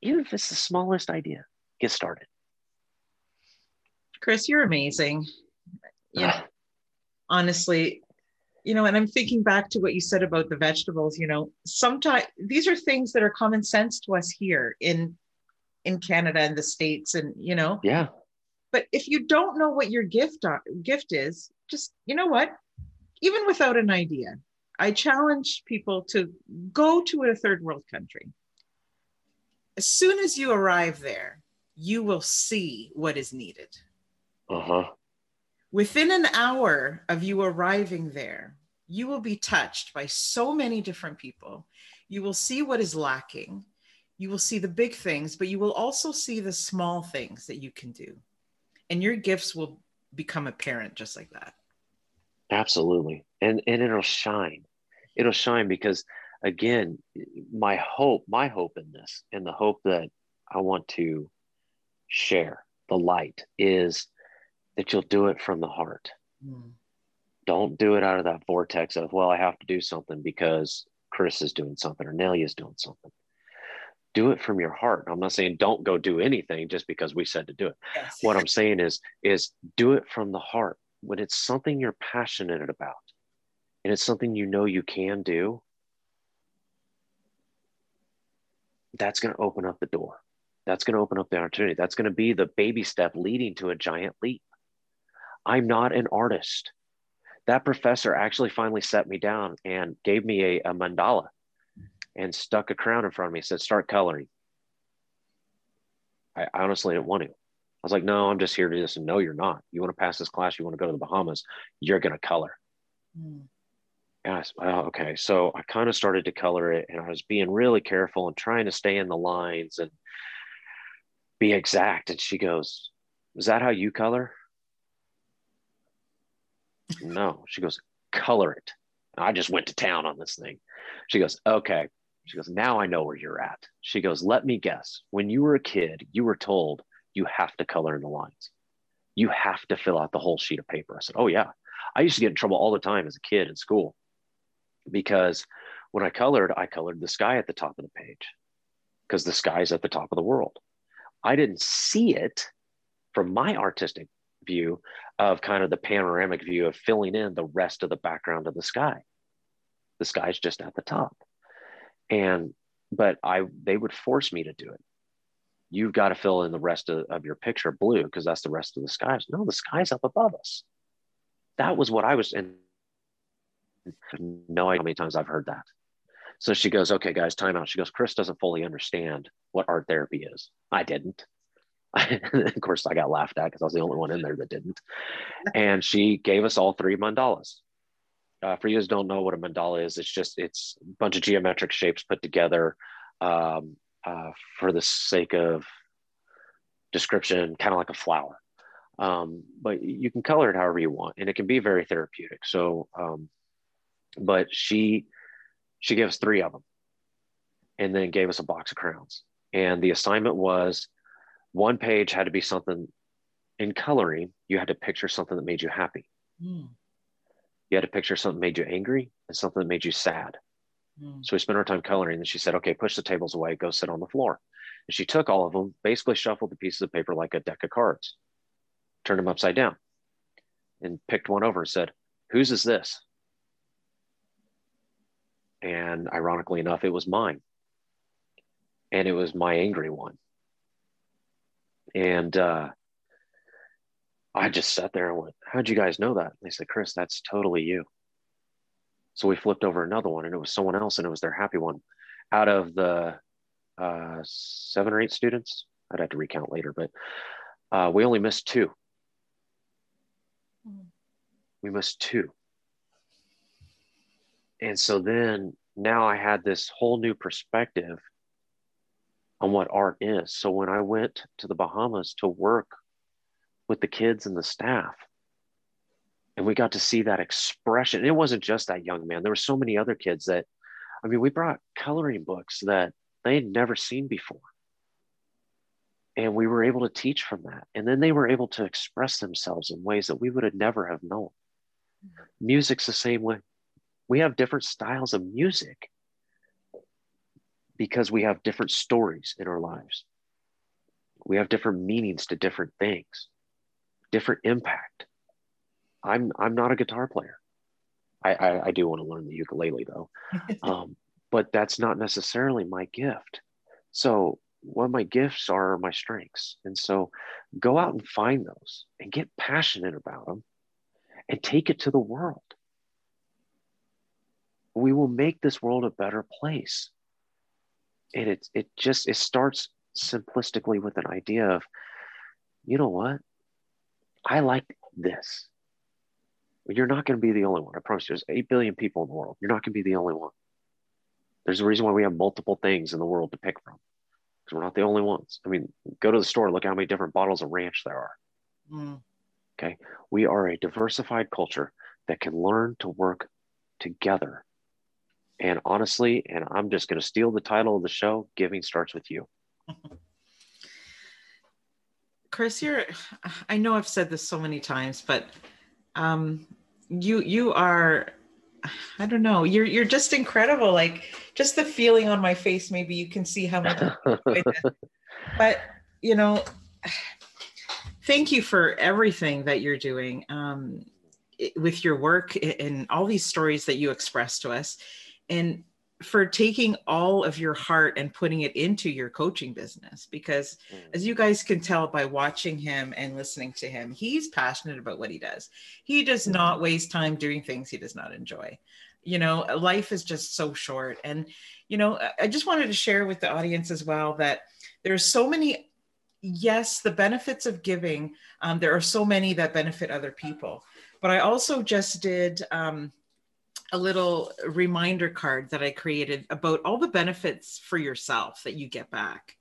S2: Even if it's the smallest idea, get started.
S1: Chris, you're amazing. Yeah. honestly, you know, and I'm thinking back to what you said about the vegetables, you know, sometimes these are things that are common sense to us here in in Canada and the States and, you know,
S2: yeah.
S1: But if you don't know what your gift gift is, just you know what? Even without an idea, I challenge people to go to a third world country. As soon as you arrive there, you will see what is needed.
S2: Uh-huh.
S1: Within an hour of you arriving there, you will be touched by so many different people. You will see what is lacking. You will see the big things, but you will also see the small things that you can do. And your gifts will become apparent just like that.
S2: Absolutely. And and it'll shine. It'll shine because again, my hope, my hope in this and the hope that I want to share the light is that you'll do it from the heart. Mm. Don't do it out of that vortex of, well, I have to do something because Chris is doing something or Nelly is doing something. Do it from your heart. I'm not saying don't go do anything just because we said to do it. Yes. What I'm saying is, is do it from the heart. When it's something you're passionate about and it's something you know you can do, that's going to open up the door. That's going to open up the opportunity. That's going to be the baby step leading to a giant leap. I'm not an artist. That professor actually finally set me down and gave me a, a mandala and stuck a crown in front of me, and said, start coloring. I honestly didn't want to. I was like, no, I'm just here to this. And no, you're not. You want to pass this class, you want to go to the Bahamas, you're going to color. Mm. Yes. Well, okay. So I kind of started to color it and I was being really careful and trying to stay in the lines and be exact. And she goes, Is that how you color? No. She goes, Color it. And I just went to town on this thing. She goes, Okay. She goes, Now I know where you're at. She goes, Let me guess. When you were a kid, you were told you have to color in the lines. You have to fill out the whole sheet of paper. I said, Oh, yeah. I used to get in trouble all the time as a kid in school because when I colored, I colored the sky at the top of the page because the sky is at the top of the world. I didn't see it from my artistic view of kind of the panoramic view of filling in the rest of the background of the sky. The sky's just at the top. And but I they would force me to do it. You've got to fill in the rest of, of your picture blue because that's the rest of the sky. No, the sky's up above us. That was what I was and no idea how many times I've heard that. So she goes, okay, guys, time out. She goes, Chris doesn't fully understand what art therapy is. I didn't. of course, I got laughed at because I was the only one in there that didn't. And she gave us all three mandalas. Uh, for you guys don't know what a mandala is, it's just it's a bunch of geometric shapes put together um, uh, for the sake of description, kind of like a flower. Um, but you can color it however you want, and it can be very therapeutic. So, um, but she she gave us three of them, and then gave us a box of crowns. And the assignment was one page had to be something in coloring, you had to picture something that made you happy. Mm. You had to picture something that made you angry and something that made you sad. Mm. So we spent our time coloring. And she said, okay, push the tables away, go sit on the floor. And she took all of them, basically shuffled the pieces of paper like a deck of cards, turned them upside down, and picked one over and said, whose is this? And ironically enough, it was mine. And it was my angry one. And uh, I just sat there and went, How'd you guys know that? And they said, Chris, that's totally you. So we flipped over another one and it was someone else and it was their happy one. Out of the uh, seven or eight students, I'd have to recount later, but uh, we only missed two. Mm. We missed two. And so then now I had this whole new perspective on what art is. So when I went to the Bahamas to work with the kids and the staff, and we got to see that expression, and it wasn't just that young man. There were so many other kids that, I mean, we brought coloring books that they had never seen before. And we were able to teach from that. And then they were able to express themselves in ways that we would have never have known. Mm-hmm. Music's the same way. We have different styles of music because we have different stories in our lives. We have different meanings to different things, different impact. I'm I'm not a guitar player. I I, I do want to learn the ukulele though, um, but that's not necessarily my gift. So what my gifts are my strengths and so go out and find those and get passionate about them and take it to the world we will make this world a better place and it, it just it starts simplistically with an idea of you know what i like this you're not going to be the only one i promise you there's 8 billion people in the world you're not going to be the only one there's a reason why we have multiple things in the world to pick from because we're not the only ones. I mean, go to the store, look how many different bottles of ranch there are. Mm. Okay. We are a diversified culture that can learn to work together. And honestly, and I'm just going to steal the title of the show Giving Starts With You.
S1: Chris, you're, I know I've said this so many times, but um, you, you are I don't know. You're you're just incredible. Like just the feeling on my face. Maybe you can see how much. but you know, thank you for everything that you're doing um, with your work and all these stories that you express to us, and for taking all of your heart and putting it into your coaching business because mm. as you guys can tell by watching him and listening to him he's passionate about what he does he does mm. not waste time doing things he does not enjoy you know life is just so short and you know i just wanted to share with the audience as well that there's so many yes the benefits of giving um, there are so many that benefit other people but i also just did um, a little reminder card that I created about all the benefits for yourself that you get back.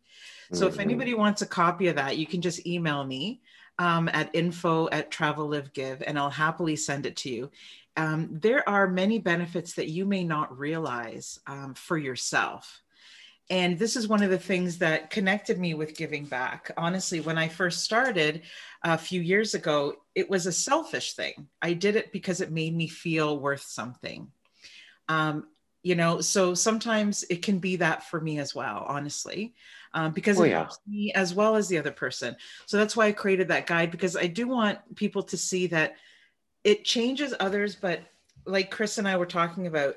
S1: So mm-hmm. if anybody wants a copy of that, you can just email me um, at info at travel live give and I'll happily send it to you. Um, there are many benefits that you may not realize um, for yourself. And this is one of the things that connected me with giving back. Honestly, when I first started a few years ago, it was a selfish thing. I did it because it made me feel worth something. Um, you know, so sometimes it can be that for me as well, honestly, um, because oh, it yeah. helps me as well as the other person. So that's why I created that guide because I do want people to see that it changes others, but like Chris and I were talking about,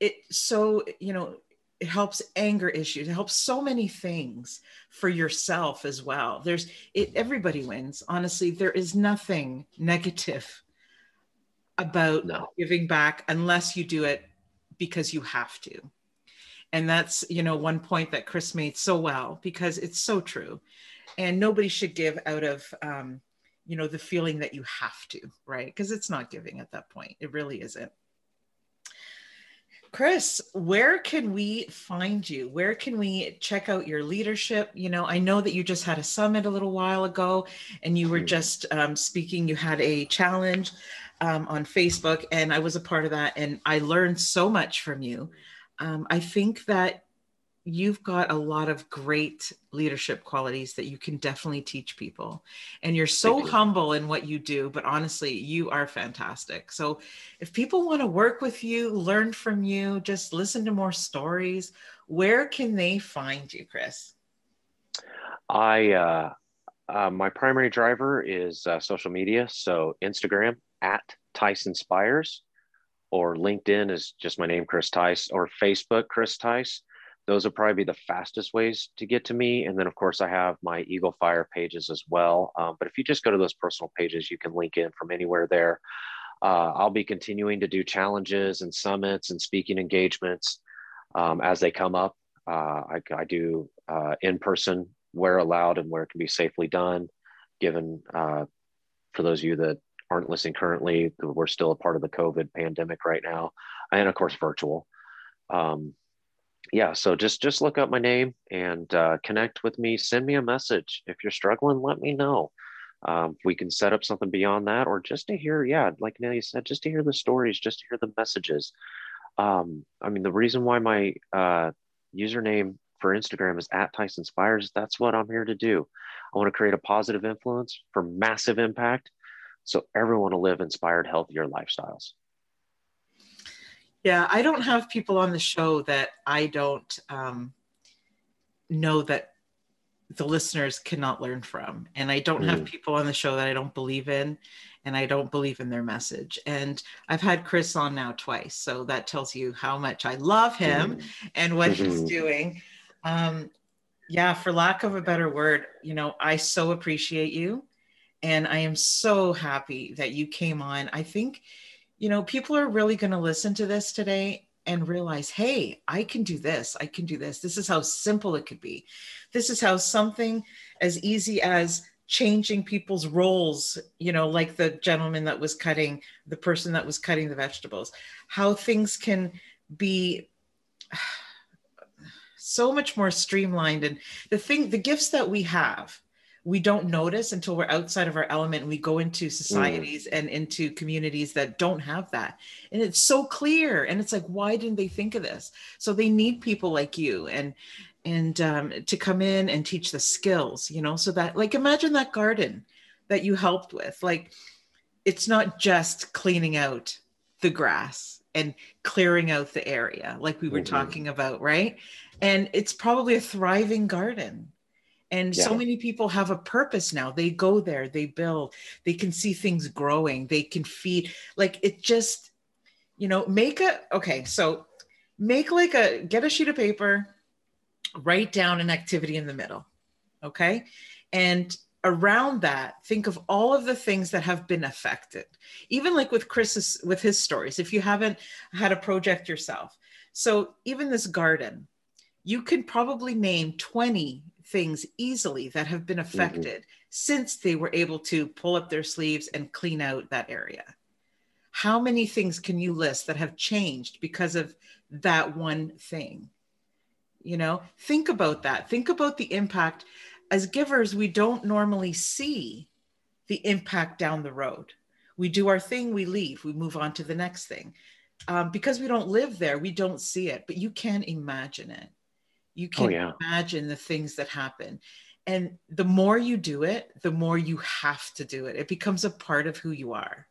S1: it so, you know, it helps anger issues it helps so many things for yourself as well. There's it everybody wins. Honestly there is nothing negative about no. giving back unless you do it because you have to. And that's you know one point that chris made so well because it's so true. And nobody should give out of um, you know the feeling that you have to right? Because it's not giving at that point. It really isn't Chris, where can we find you? Where can we check out your leadership? You know, I know that you just had a summit a little while ago and you were just um, speaking, you had a challenge um, on Facebook, and I was a part of that. And I learned so much from you. Um, I think that you've got a lot of great leadership qualities that you can definitely teach people. And you're so you. humble in what you do, but honestly, you are fantastic. So if people want to work with you, learn from you, just listen to more stories, where can they find you, Chris?
S2: I, uh, uh, my primary driver is uh, social media. So Instagram at Tice Inspires, or LinkedIn is just my name, Chris Tice, or Facebook, Chris Tice those will probably be the fastest ways to get to me. And then, of course, I have my Eagle Fire pages as well. Um, but if you just go to those personal pages, you can link in from anywhere there. Uh, I'll be continuing to do challenges and summits and speaking engagements um, as they come up. Uh, I, I, do uh, in person where allowed and where it can be safely done, given uh, for those of you that aren't listening currently, we're still a part of the COVID pandemic right now, and of course, virtual. Um, yeah so just just look up my name and uh, connect with me. Send me a message. If you're struggling let me know. Um, we can set up something beyond that or just to hear yeah like nelly said just to hear the stories just to hear the messages. Um, i mean the reason why my uh, username for instagram is at tice inspires that's what i'm here to do. I want to create a positive influence for massive impact so everyone will live inspired healthier lifestyles
S1: yeah, I don't have people on the show that I don't um, know that the listeners cannot learn from. And I don't mm. have people on the show that I don't believe in and I don't believe in their message. And I've had Chris on now twice. So that tells you how much I love him mm. and what mm-hmm. he's doing. Um, yeah, for lack of a better word, you know, I so appreciate you. And I am so happy that you came on. I think, you know, people are really going to listen to this today and realize, hey, I can do this. I can do this. This is how simple it could be. This is how something as easy as changing people's roles, you know, like the gentleman that was cutting, the person that was cutting the vegetables, how things can be so much more streamlined. And the thing, the gifts that we have, we don't notice until we're outside of our element and we go into societies mm. and into communities that don't have that. And it's so clear and it's like why didn't they think of this? So they need people like you and and um, to come in and teach the skills you know so that like imagine that garden that you helped with. Like it's not just cleaning out the grass and clearing out the area like we were mm-hmm. talking about right? And it's probably a thriving garden and yeah. so many people have a purpose now. They go there they build they can see things growing they can feed like it just you know make a okay so make like a get a sheet of paper write down an activity in the middle okay? And around that think of all of the things that have been affected. Even like with chris's with his stories if you haven't had a project yourself. So even this garden you can probably name 20 things easily that have been mm-hmm. affected mm-hmm. since they were able to pull up their sleeves and clean out that area. How many things can you list that have changed because of that one thing? You know, think about that. Think about the impact. As givers, we don't normally see the impact down the road. We do our thing, we leave, we move on to the next thing. Um, because we don't live there, we don't see it, but you can imagine it. You oh, can oh, yeah. imagine the things that happen. And the more you do it, the more you have to do it. It becomes a part of who you are.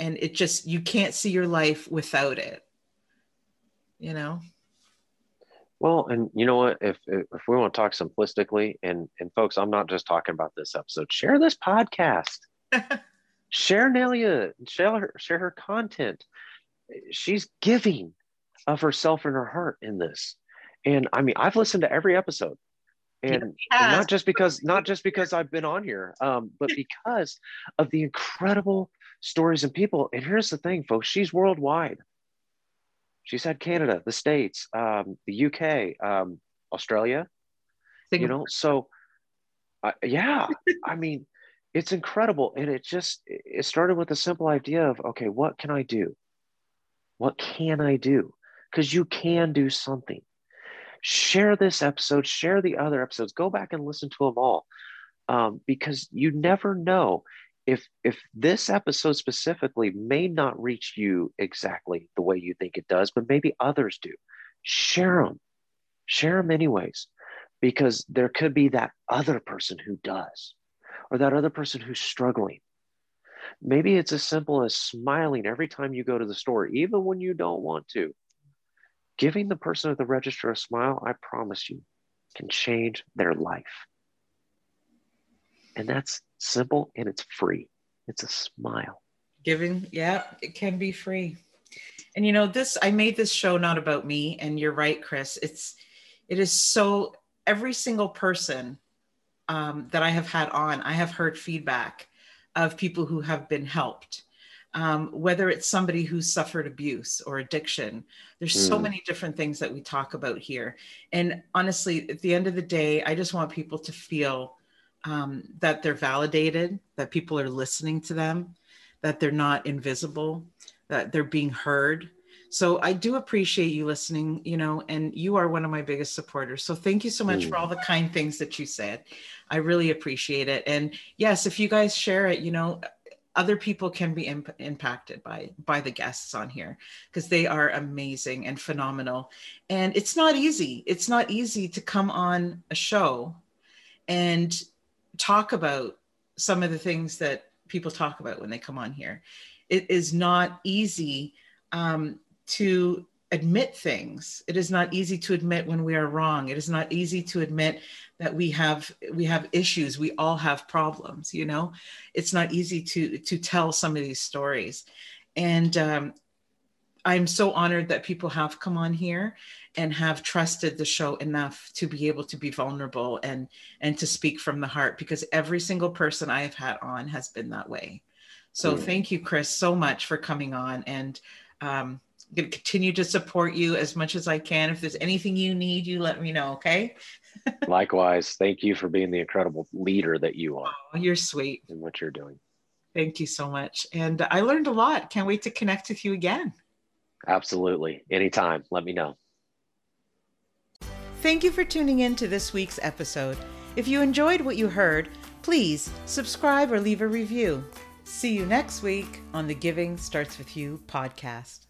S1: And it just, you can't see your life without it, you know?
S2: Well, and you know what? If if we want to talk simplistically, and and folks, I'm not just talking about this episode. Share this podcast. share Nelia. Share her, share her content. She's giving of herself and her heart in this and I mean, I've listened to every episode, and, not just because not just because I've been on here, um, but because of the incredible stories and people. And here's the thing, folks: she's worldwide. She's had Canada, the States, um, the UK, um, Australia. You know, so uh, yeah, I mean, it's incredible, and it just it started with a simple idea of okay, what can I do? What can I do? Because you can do something share this episode, share the other episodes, go back and listen to them all. Um, because you never know if if this episode specifically may not reach you exactly the way you think it does, but maybe others do. Share them, share them anyways, because there could be that other person who does, or that other person who's struggling. Maybe it's as simple as smiling every time you go to the store, even when you don't want to giving the person at the register a smile, I promise you, can change their life. And that's simple and it's free. It's a smile.
S1: Giving, yeah, it can be free. And you know, this I made this show not about me, and you're right, Chris. It's it is so every single person um, that I have had on, I have heard feedback of people who have been helped um, whether it's somebody who's suffered abuse or addiction. There's mm. so many different things that we talk about here. And honestly, at the end of the day, I just want people to feel um, that they're validated, that people are listening to them, that they're not invisible, that they're being heard. So I do appreciate you listening, you know, and you are one of my biggest supporters. So thank you so much mm. for all the kind things that you said. I really appreciate it. And yes, if you guys share it, you know, other people can be imp- impacted by by the guests on here because they are amazing and phenomenal. And it's not easy. It's not easy to come on a show and talk about some of the things that people talk about when they come on here. It is not easy um, to admit things. It is not easy to admit when we are wrong. It is not easy to admit that we have we have issues. We all have problems you know? It's not easy to to tell some of these stories. And um, I'm so honored that people have come on here and have trusted the show enough to be able to be vulnerable and and to speak from the heart because every single person I have had on has been that way. So mm. thank you, Chris, so much for coming on and um, going to continue to support you as much as I can. If there's anything you need, you let me know. Okay.
S2: Likewise. Thank you for being the incredible leader that you are.
S1: Oh, you're sweet.
S2: And what you're doing.
S1: Thank you so much. And I learned a lot. Can't wait to connect with you again.
S2: Absolutely. Anytime. Let me know.
S1: Thank you for tuning in to this week's episode. If you enjoyed what you heard, please subscribe or leave a review. See you next week on the Giving Starts With You podcast.